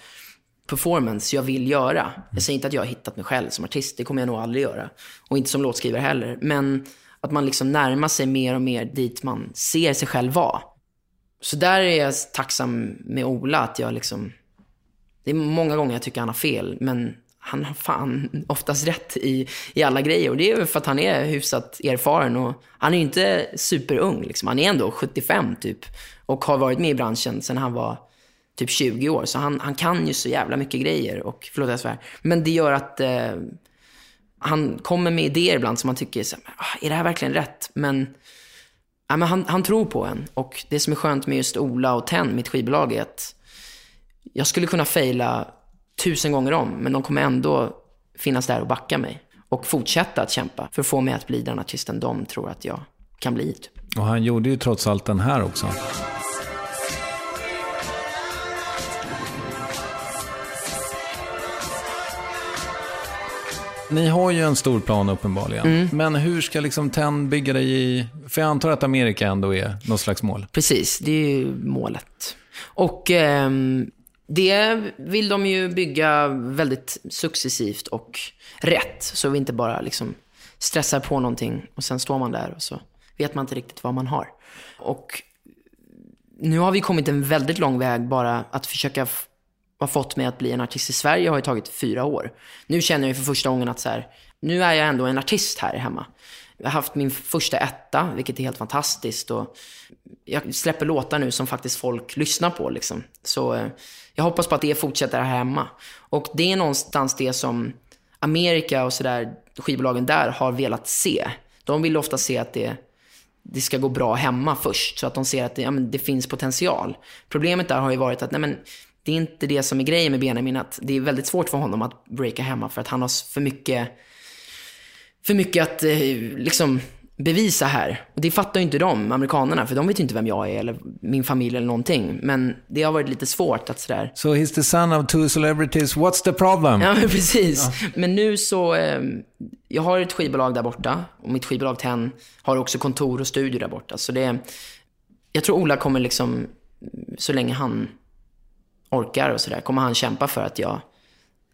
performance jag vill göra. Jag säger inte att jag har hittat mig själv som artist, det kommer jag nog aldrig göra. Och inte som låtskrivare heller. Men att man liksom närmar sig mer och mer dit man ser sig själv vara. Så där är jag tacksam med Ola, att jag liksom Det är många gånger jag tycker han har fel, men han har fan oftast rätt i, i alla grejer. Och det är ju för att han är hyfsat erfaren och han är ju inte superung. Liksom. Han är ändå 75 typ och har varit med i branschen sedan han var typ 20 år. Så han, han kan ju så jävla mycket grejer. Och, förlåt jag svär. Men det gör att eh, han kommer med idéer ibland som man tycker, så, här, ah, är det här verkligen rätt? Men, ja, men han, han tror på en. Och det som är skönt med just Ola och Ten, mitt skivbolag, är att jag skulle kunna fejla tusen gånger om, men de kommer ändå finnas där och backa mig. Och fortsätta att kämpa för att få mig att bli den artisten de tror att jag kan bli. Typ. Och han gjorde ju trots allt den här också. Ni har ju en stor plan uppenbarligen. Men hur ska liksom Ten bygga dig i... För jag antar att Amerika ändå är något slags mål. Precis, det är ju målet. Och ehm, det vill de ju bygga väldigt successivt och rätt. Så vi inte bara liksom stressar på någonting och sen står man där och så vet man inte riktigt vad man har. Och nu har vi kommit en väldigt lång väg bara att försöka f- ha fått mig att bli en artist i Sverige har ju tagit fyra år. Nu känner jag för första gången att så här, nu är jag ändå en artist här hemma. Jag har haft min första etta, vilket är helt fantastiskt. Och jag släpper låtar nu som faktiskt folk lyssnar på. Liksom. Så eh, jag hoppas på att det fortsätter här hemma. Och det är någonstans det som Amerika och sådär, skivbolagen där har velat se. De vill ofta se att det, det ska gå bra hemma först, så att de ser att det, ja, men det finns potential. Problemet där har ju varit att nej, men, det är inte det som är grejen med Benjamin, att det är väldigt svårt för honom att breaka hemma för att han har för mycket för mycket att eh, liksom bevisa här. Och det fattar ju inte de, amerikanerna, för de vet ju inte vem jag är eller min familj eller någonting. Men det har varit lite svårt att sådär... So he's the son of two celebrities, what's the problem? Ja, (laughs) men precis. Men nu så, eh, jag har ett skivbolag där borta och mitt skivbolag Ten har också kontor och studio där borta. Så det, jag tror Ola kommer liksom, så länge han orkar och sådär, kommer han kämpa för att jag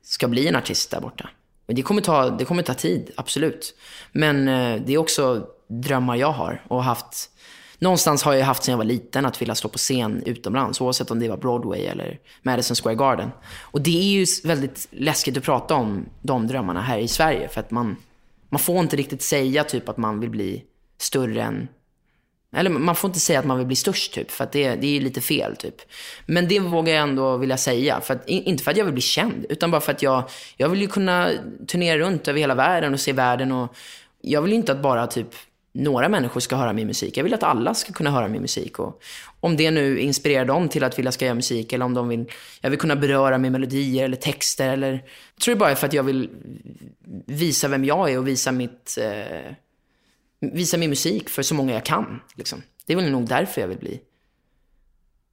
ska bli en artist där borta. Men det kommer ta, det kommer ta tid, absolut. Men eh, det är också drömmar jag har och haft. Någonstans har jag haft sedan jag var liten att vilja stå på scen utomlands, oavsett om det var Broadway eller Madison Square Garden. Och det är ju väldigt läskigt att prata om de drömmarna här i Sverige, för att man, man får inte riktigt säga typ att man vill bli större än eller man får inte säga att man vill bli störst typ, för att det, det är lite fel typ. Men det vågar jag ändå vilja säga. För att, inte för att jag vill bli känd, utan bara för att jag, jag vill ju kunna turnera runt över hela världen och se världen. Och jag vill ju inte att bara typ några människor ska höra min musik. Jag vill att alla ska kunna höra min musik. Och om det nu inspirerar dem till att vilja ska göra musik, eller om de vill, jag vill kunna beröra med melodier eller texter. Eller, jag tror det bara är för att jag vill visa vem jag är och visa mitt... Eh, visa min musik för så många jag kan. Liksom. Det är väl nog därför jag vill bli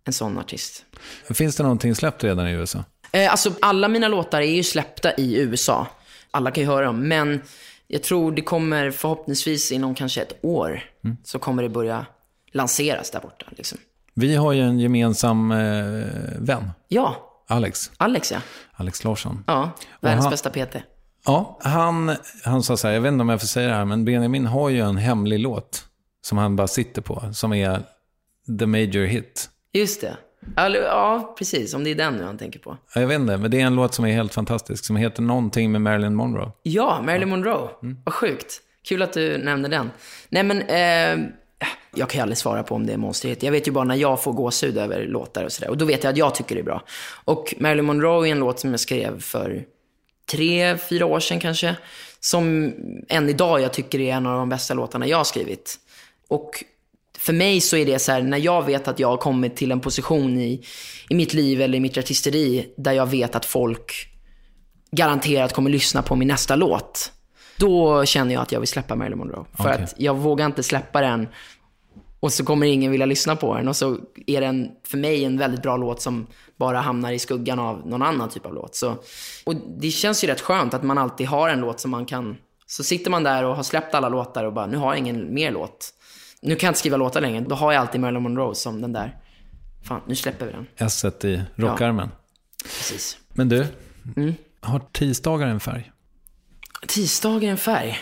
en sån artist. Finns det någonting släppt redan i USA? Eh, alltså, alla mina låtar är ju släppta i USA. Alla kan ju höra dem. Men jag tror det kommer förhoppningsvis inom kanske ett år så kommer det börja lanseras där borta. Liksom. Vi har ju en gemensam eh, vän, Ja, Alex. Alex ja. Alex Larsson. ja världens bästa PT. Ja, han, han sa så här, jag vet inte om jag får säga det här, men Benjamin har ju en hemlig låt som han bara sitter på, som är the major hit. Just det. Ja, precis. Om det är den nu han tänker på. Ja, Jag vet inte, men det är en låt som är helt fantastisk, som heter någonting med Marilyn Monroe. Ja, Marilyn Monroe. Vad sjukt. Kul att du nämnde den. Nej, men eh, jag kan ju aldrig svara på om det är monsterhit. Jag vet ju bara när jag får gåshud över låtar och sådär. Och då vet jag att jag tycker det är bra. Och Marilyn Monroe är en låt som jag skrev för tre, fyra år sedan kanske. Som än idag jag tycker är en av de bästa låtarna jag har skrivit. Och för mig så är det så här, när jag vet att jag har kommit till en position i, i mitt liv eller i mitt artisteri där jag vet att folk garanterat kommer lyssna på min nästa låt. Då känner jag att jag vill släppa Marilyn Monroe. För Okej. att jag vågar inte släppa den och så kommer ingen vilja lyssna på den. Och så är den för mig en väldigt bra låt som bara hamnar i skuggan av någon annan typ av låt. Så, och det känns ju rätt skönt att man alltid har en låt som man kan... Så sitter man där och har släppt alla låtar och bara, nu har jag ingen mer låt. Nu kan jag inte skriva låtar längre. Då har jag alltid Marilyn Monroe som den där. Fan, nu släpper vi den. s i rockarmen. Precis. Men du, har tisdagar en färg? Tisdag är en färg.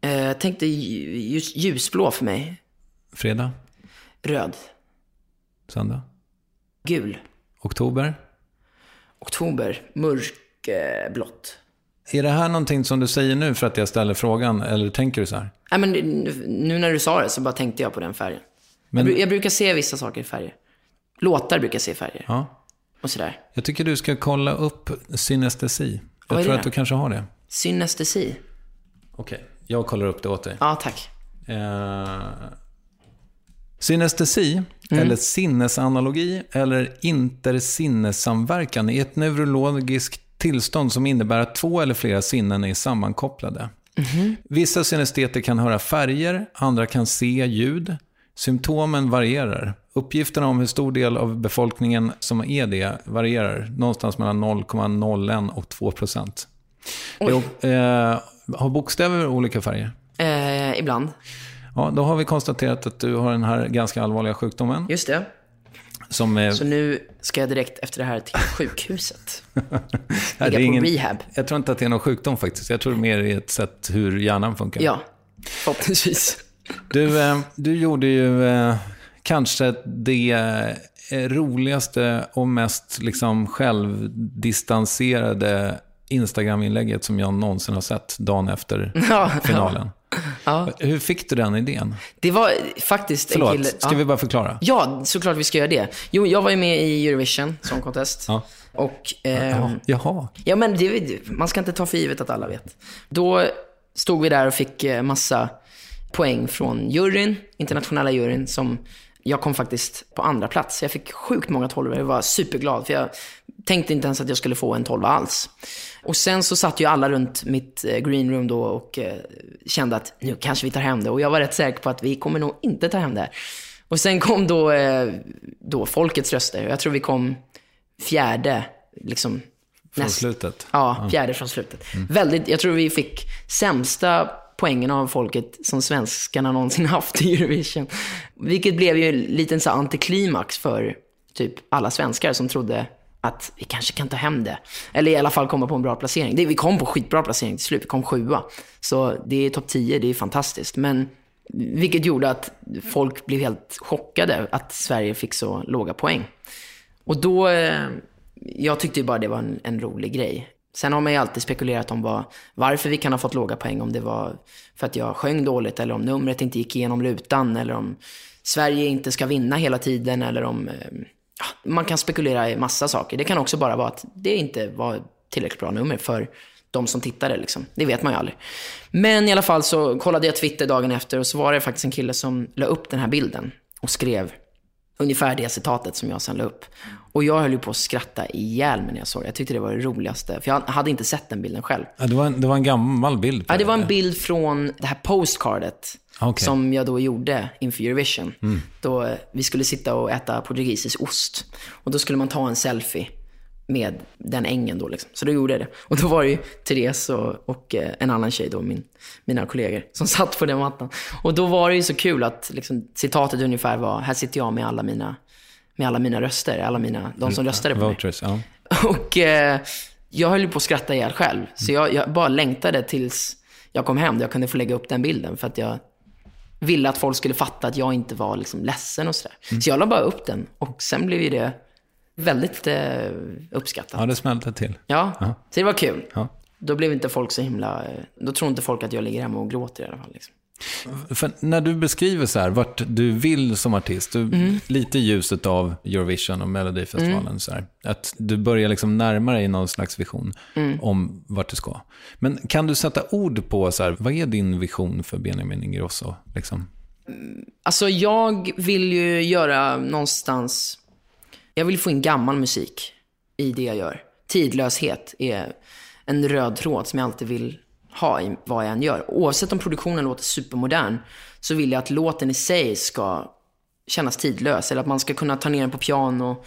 Eh, Jag tänkte lju- ljus, ljusblå för mig. Fredag? Röd. Söndag? Gul. Oktober? oktober, mörkblått. Är det här någonting som du säger nu för att jag ställer frågan, eller tänker du så här? Nej, men nu- när du sa det så bara tänkte jag på den färgen. Men- Jag, jag brukar se vissa saker i färger. Låtar brukar se färger. Ja. Och sådär. Jag tycker du ska kolla upp synestesi. Vad Jag är tror att du kanske har det. Synestesi. Okej, jag kollar upp det åt dig. Ja, tack. Eh, synestesi, Mm. eller sinnesanalogi, eller intersinnessamverkan är ett neurologiskt tillstånd som innebär att två eller flera sinnen är sammankopplade. Mhm. Vissa synesteter kan höra färger, andra kan se ljud. Symptomen varierar. Uppgifterna om hur stor del av befolkningen som är det varierar. Någonstans mellan 0,01 och 2 procent. Eh, har bokstäver olika färger? Eh, ibland. Ja, då har vi konstaterat att du har den här ganska allvarliga sjukdomen. Just det. Som är, Så nu ska jag direkt efter det här till sjukhuset. (laughs) Ligga det är på rehab. Jag tror inte att det är någon sjukdom faktiskt. Jag tror mer är ett sätt hur hjärnan funkar. Ja, förhoppningsvis. Du, eh, du gjorde ju eh, kanske det eh, roligaste och mest liksom, självdistanserade Instagram-inlägget som jag någonsin har sett dagen efter (laughs) Ja, finalen. Ja. Hur fick du den idén? Det var faktiskt en Förlåt, kille... ska ja. vi bara förklara? Ja, såklart vi ska göra det. Jo, jag var ju med i Eurovision Song Contest. Ja. Och... ehm, Jaha. Ja, men det, man ska inte ta för givet att alla vet. Då stod vi där och fick eh, massa poäng från juryn, internationella juryn, som jag kom faktiskt på andra plats. Jag fick sjukt många tolvor. Jag var superglad, för jag tänkte inte ens att jag skulle få en tolva alls. Och sen så satt ju alla runt mitt eh, green room då och eh, kände att nu kanske vi tar hem det. Och jag var rätt säker på att vi kommer nog inte ta hem det här. Och sen kom då, eh, då folkets röster. Jag tror vi kom fjärde, liksom. Från näst- slutet? Ja, fjärde från slutet. Väldigt, jag tror vi fick sämsta poängen av folket som svenskarna någonsin (laughs) haft i Eurovision. Vilket blev ju en liten så antiklimax för typ alla svenskar som trodde att vi kanske kan ta hem det. Eller i alla fall komma på en bra placering. Det, vi kom på skitbra placering till slut, vi kom sjua. Så det är topp 10, det är fantastiskt. Men vilket gjorde att folk blev helt chockade att Sverige fick så låga poäng. Och då, eh, jag tyckte ju bara det var en, en rolig grej. Sen har man ju alltid spekulerat om vad, varför vi kan ha fått låga poäng. Om det var för att jag sjöng dåligt eller om numret inte gick igenom lutan eller om Sverige inte ska vinna hela tiden eller om... Eh, ja, man kan spekulera i massa saker. Det kan också bara vara att det inte var tillräckligt bra nummer för de som tittade. Liksom. Det vet man ju aldrig. Men i alla fall så kollade jag Twitter dagen efter och så var det faktiskt en kille som la upp den här bilden och skrev ungefär det citatet som jag sen la upp. Och jag höll ju på att skratta ihjäl mig när jag såg det. Jag tyckte det var det roligaste. För jag hade inte sett den bilden själv. Ja, det, var en, det var en gammal bild. Ja, det var en bild från det här postcardet. Okej. Som jag då gjorde inför Eurovision. Då eh, vi skulle sitta och äta portugisisk ost. Och då skulle man ta en selfie med den ängen då liksom. Så då gjorde jag det. Och då var det ju Therese och, och eh, en annan tjej då, min, mina kollegor, som (laughs) satt på den mattan. Och då var det ju så kul att liksom, citatet ungefär var, här sitter jag med alla mina, med alla mina röster, alla mina, de som röstade på mig. Ja. (laughs) Och eh, jag höll ju på att skratta ihjäl själv. Så jag, jag bara längtade tills jag kom hem där jag kunde få lägga upp den bilden. För att jag ville att folk skulle fatta att jag inte var liksom ledsen och sådär. Så jag la bara upp den. Och sen blev ju det väldigt eh, uppskattat. ja, det smälte till. Ja, så det var kul. Ja. Då blev inte folk så himla... eh, Då tror inte folk att jag ligger hemma och gråter i alla fall. Liksom. För när du beskriver så här, vart du vill som artist, du, Mm. lite i ljuset av Eurovision och Melodifestivalen, så här, att du börjar liksom närma dig någon slags vision Mm. om vart du ska. Men kan du sätta ord på, så här, vad är din vision för Benjamin Ingrosso? Liksom? Alltså jag vill ju göra någonstans... Jag vill få in gammal musik i det jag gör. Tidlöshet är en röd tråd som jag alltid vill ha i vad jag än gör. Oavsett om produktionen låter supermodern så vill jag att låten i sig ska kännas tidlös. Eller att man ska kunna ta ner den på piano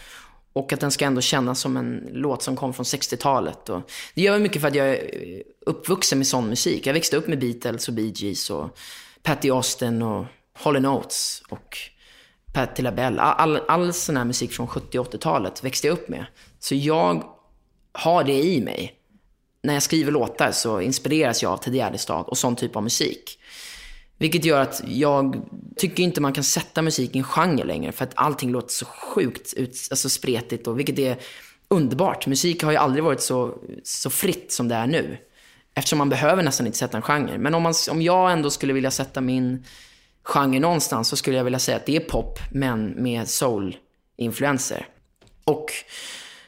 och att den ska ändå kännas som en låt som kom från 60-talet. Och det gör jag mycket för att jag är uppvuxen med sån musik. Jag växte upp med Beatles och Bee Gees och Patti Austin och Holly Notes och Patti LaBelle. All, all, sån här musik från 70 och 80-talet växte jag upp med. Så jag har det i mig. När jag skriver låtar så inspireras jag av Ted Gärdestad och sån typ av musik. Vilket gör att jag tycker inte man kan sätta musik i en genre längre för att allting låter så sjukt ut, alltså spretigt och vilket är underbart. Musik har ju aldrig varit så, så fritt som det är nu. Eftersom man behöver nästan inte sätta en genre. Men om, man, om jag ändå skulle vilja sätta min genre någonstans så skulle jag vilja säga att det är pop, men med soul-influenser. Och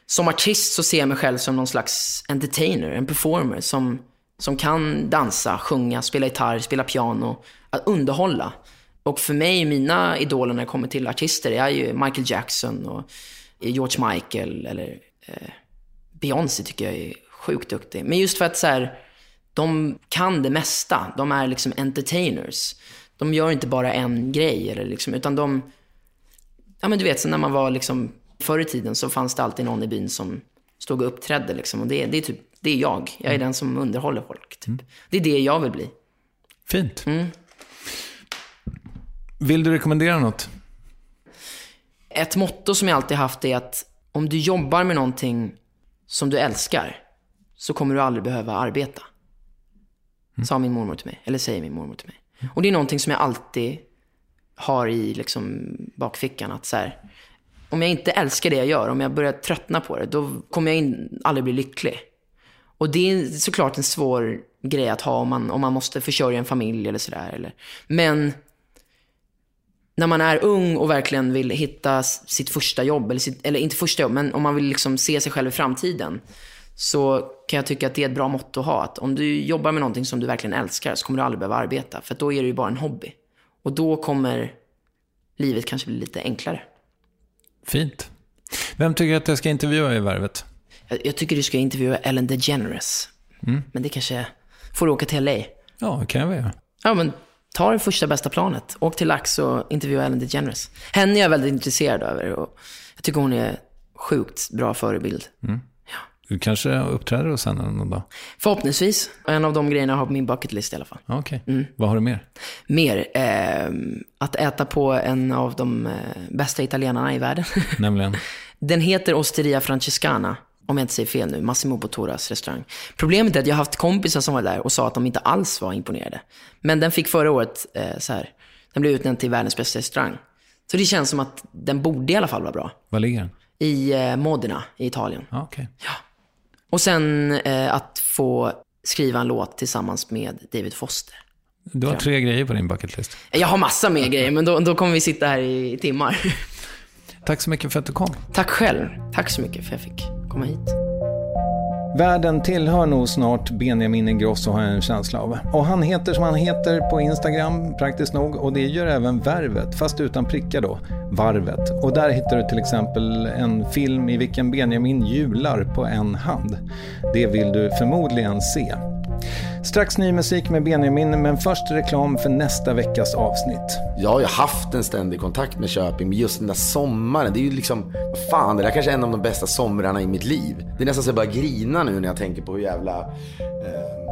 som artist så ser jag mig själv som någon slags entertainer, en performer som, som kan dansa, sjunga, spela gitarr, spela piano, att underhålla. Och för mig, mina idoler när det kommer till artister är ju Michael Jackson och George Michael eller eh, Beyoncé tycker jag är sjukt duktig. Men just för att så här, de kan det mesta. De är liksom entertainers. De gör inte bara en grej, eller liksom, utan de... Ja, men du vet, så när man var liksom... Förr i tiden så fanns det alltid någon i byn som stod och uppträdde. Liksom, och det, det, är typ, det är jag. Jag är den som underhåller folk. Typ. Det är det jag vill bli. Fint. Mm. Vill du rekommendera något? Ett motto som jag alltid haft är att om du jobbar med någonting som du älskar så kommer du aldrig behöva arbeta. Sa min mormor till mig, eller säger min mormor till mig. Och det är någonting som jag alltid har i liksom bakfickan. Att så här, om jag inte älskar det jag gör, om jag börjar tröttna på det, då kommer jag in, aldrig bli lycklig. Och det är såklart en svår grej att ha om man, om man måste försörja en familj eller sådär. Men när man är ung och verkligen vill hitta sitt första jobb, eller, sitt, eller inte första jobb, men om man vill liksom se sig själv i framtiden, så kan jag tycka att det är ett bra motto att ha. Att om du jobbar med någonting som du verkligen älskar så kommer du aldrig behöva arbeta, för då är det ju bara en hobby. Och då kommer livet kanske bli lite enklare. Fint. Vem tycker att jag ska intervjua i Värvet? Jag, jag tycker du ska intervjua Ellen DeGeneres. Men det kanske... Får du åka till LA? Ja, det kan jag väl göra. Ja, men ta det första bästa planet. Åk till Lax och intervjua Ellen DeGeneres. Henne är jag väldigt intresserad över. Och jag tycker hon är sjukt bra förebild. Du kanske uppträder hos henne någon dag? Förhoppningsvis. En av de grejerna jag har på min bucket list i alla fall. Ja, Okej. Vad har du mer? Mer, eh, att äta på en av de eh, bästa italienarna i världen. (laughs) Nämligen? Den heter Osteria Francescana, om jag inte säger fel nu, Massimo Botturas restaurang. Problemet är att jag har haft kompisar som var där och sa att de inte alls var imponerade. Men den fick förra året, eh, så här, den blev utnämnd till världens bästa restaurang. Så det känns som att den borde i alla fall vara bra. Var ligger den? I eh, Modena i Italien. Ja, okej. Och sen eh, att få skriva en låt tillsammans med David Foster. Du har tre grejer på din bucketlist. Jag har massa mer grejer, men då, då kommer vi sitta här i timmar. Tack så mycket för att du kom. Tack själv. Tack så mycket för att jag fick komma hit. Världen tillhör nog snart Benjamin Ingrosso har jag en känsla av. Och han heter som han heter på Instagram praktiskt nog och det gör även Värvet, fast utan prickar då, Varvet. Och där hittar du till exempel en film i vilken Benjamin hjular på en hand. Det vill du förmodligen se. Strax ny musik med Benjamin, men först reklam för nästa veckas avsnitt. Jag har ju haft en ständig kontakt med Köping, men just den där sommaren, det är ju liksom, vad fan, det där kanske är en av de bästa somrarna i mitt liv. Det är nästan så jag börjar grina nu när jag tänker på hur jävla eh,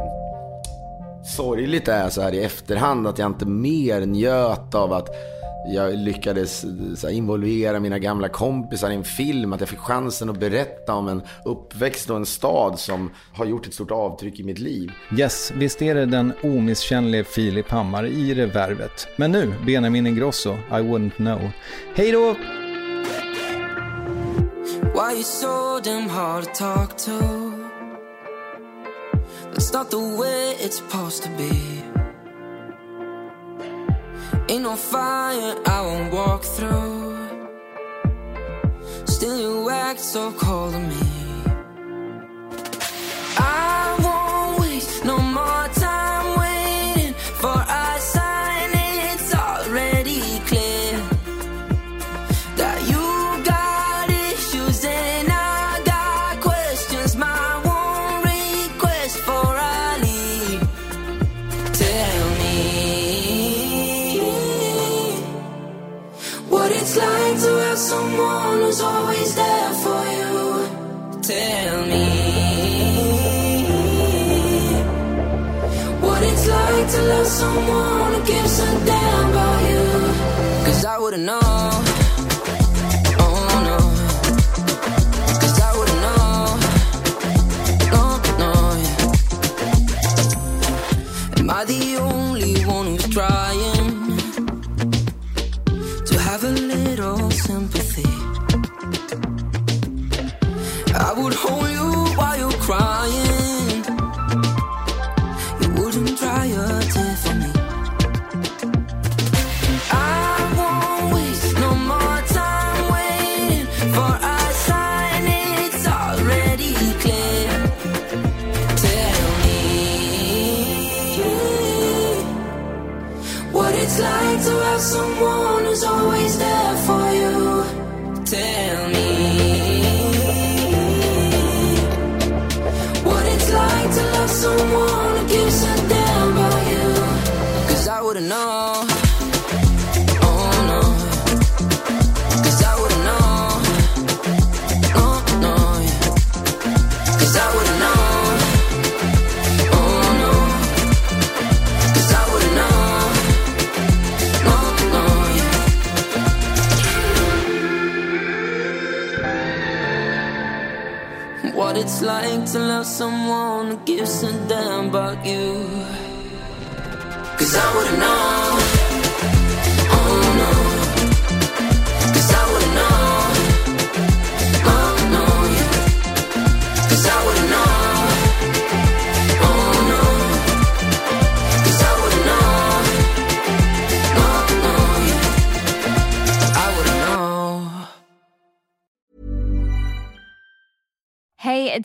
sorgligt det är så här i efterhand att jag inte mer njöt av att jag lyckades så här, involvera mina gamla kompisar i en film, att jag fick chansen att berätta om en uppväxt och en stad som har gjort ett stort avtryck i mitt liv. Yes, visst är det den omisskännlige Filip Hammar i det värvet. Men nu, Benjamin Ingrosso, I wouldn't know. Hej då! Why you so damn hard to talk to? That's not the way it's supposed to be. Ain't no fire I won't walk through. Still you act so cold to me. I to love someone who gives a damn about you. Cause I wouldn't know.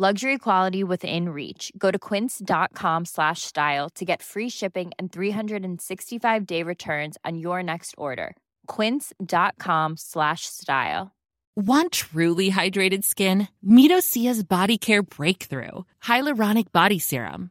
Luxury quality within reach. Go to quince.com slash style to get free shipping and 365 day returns on your next order. Quince.com slash style. Want truly hydrated skin? Meet Body Care Breakthrough Hyaluronic Body Serum.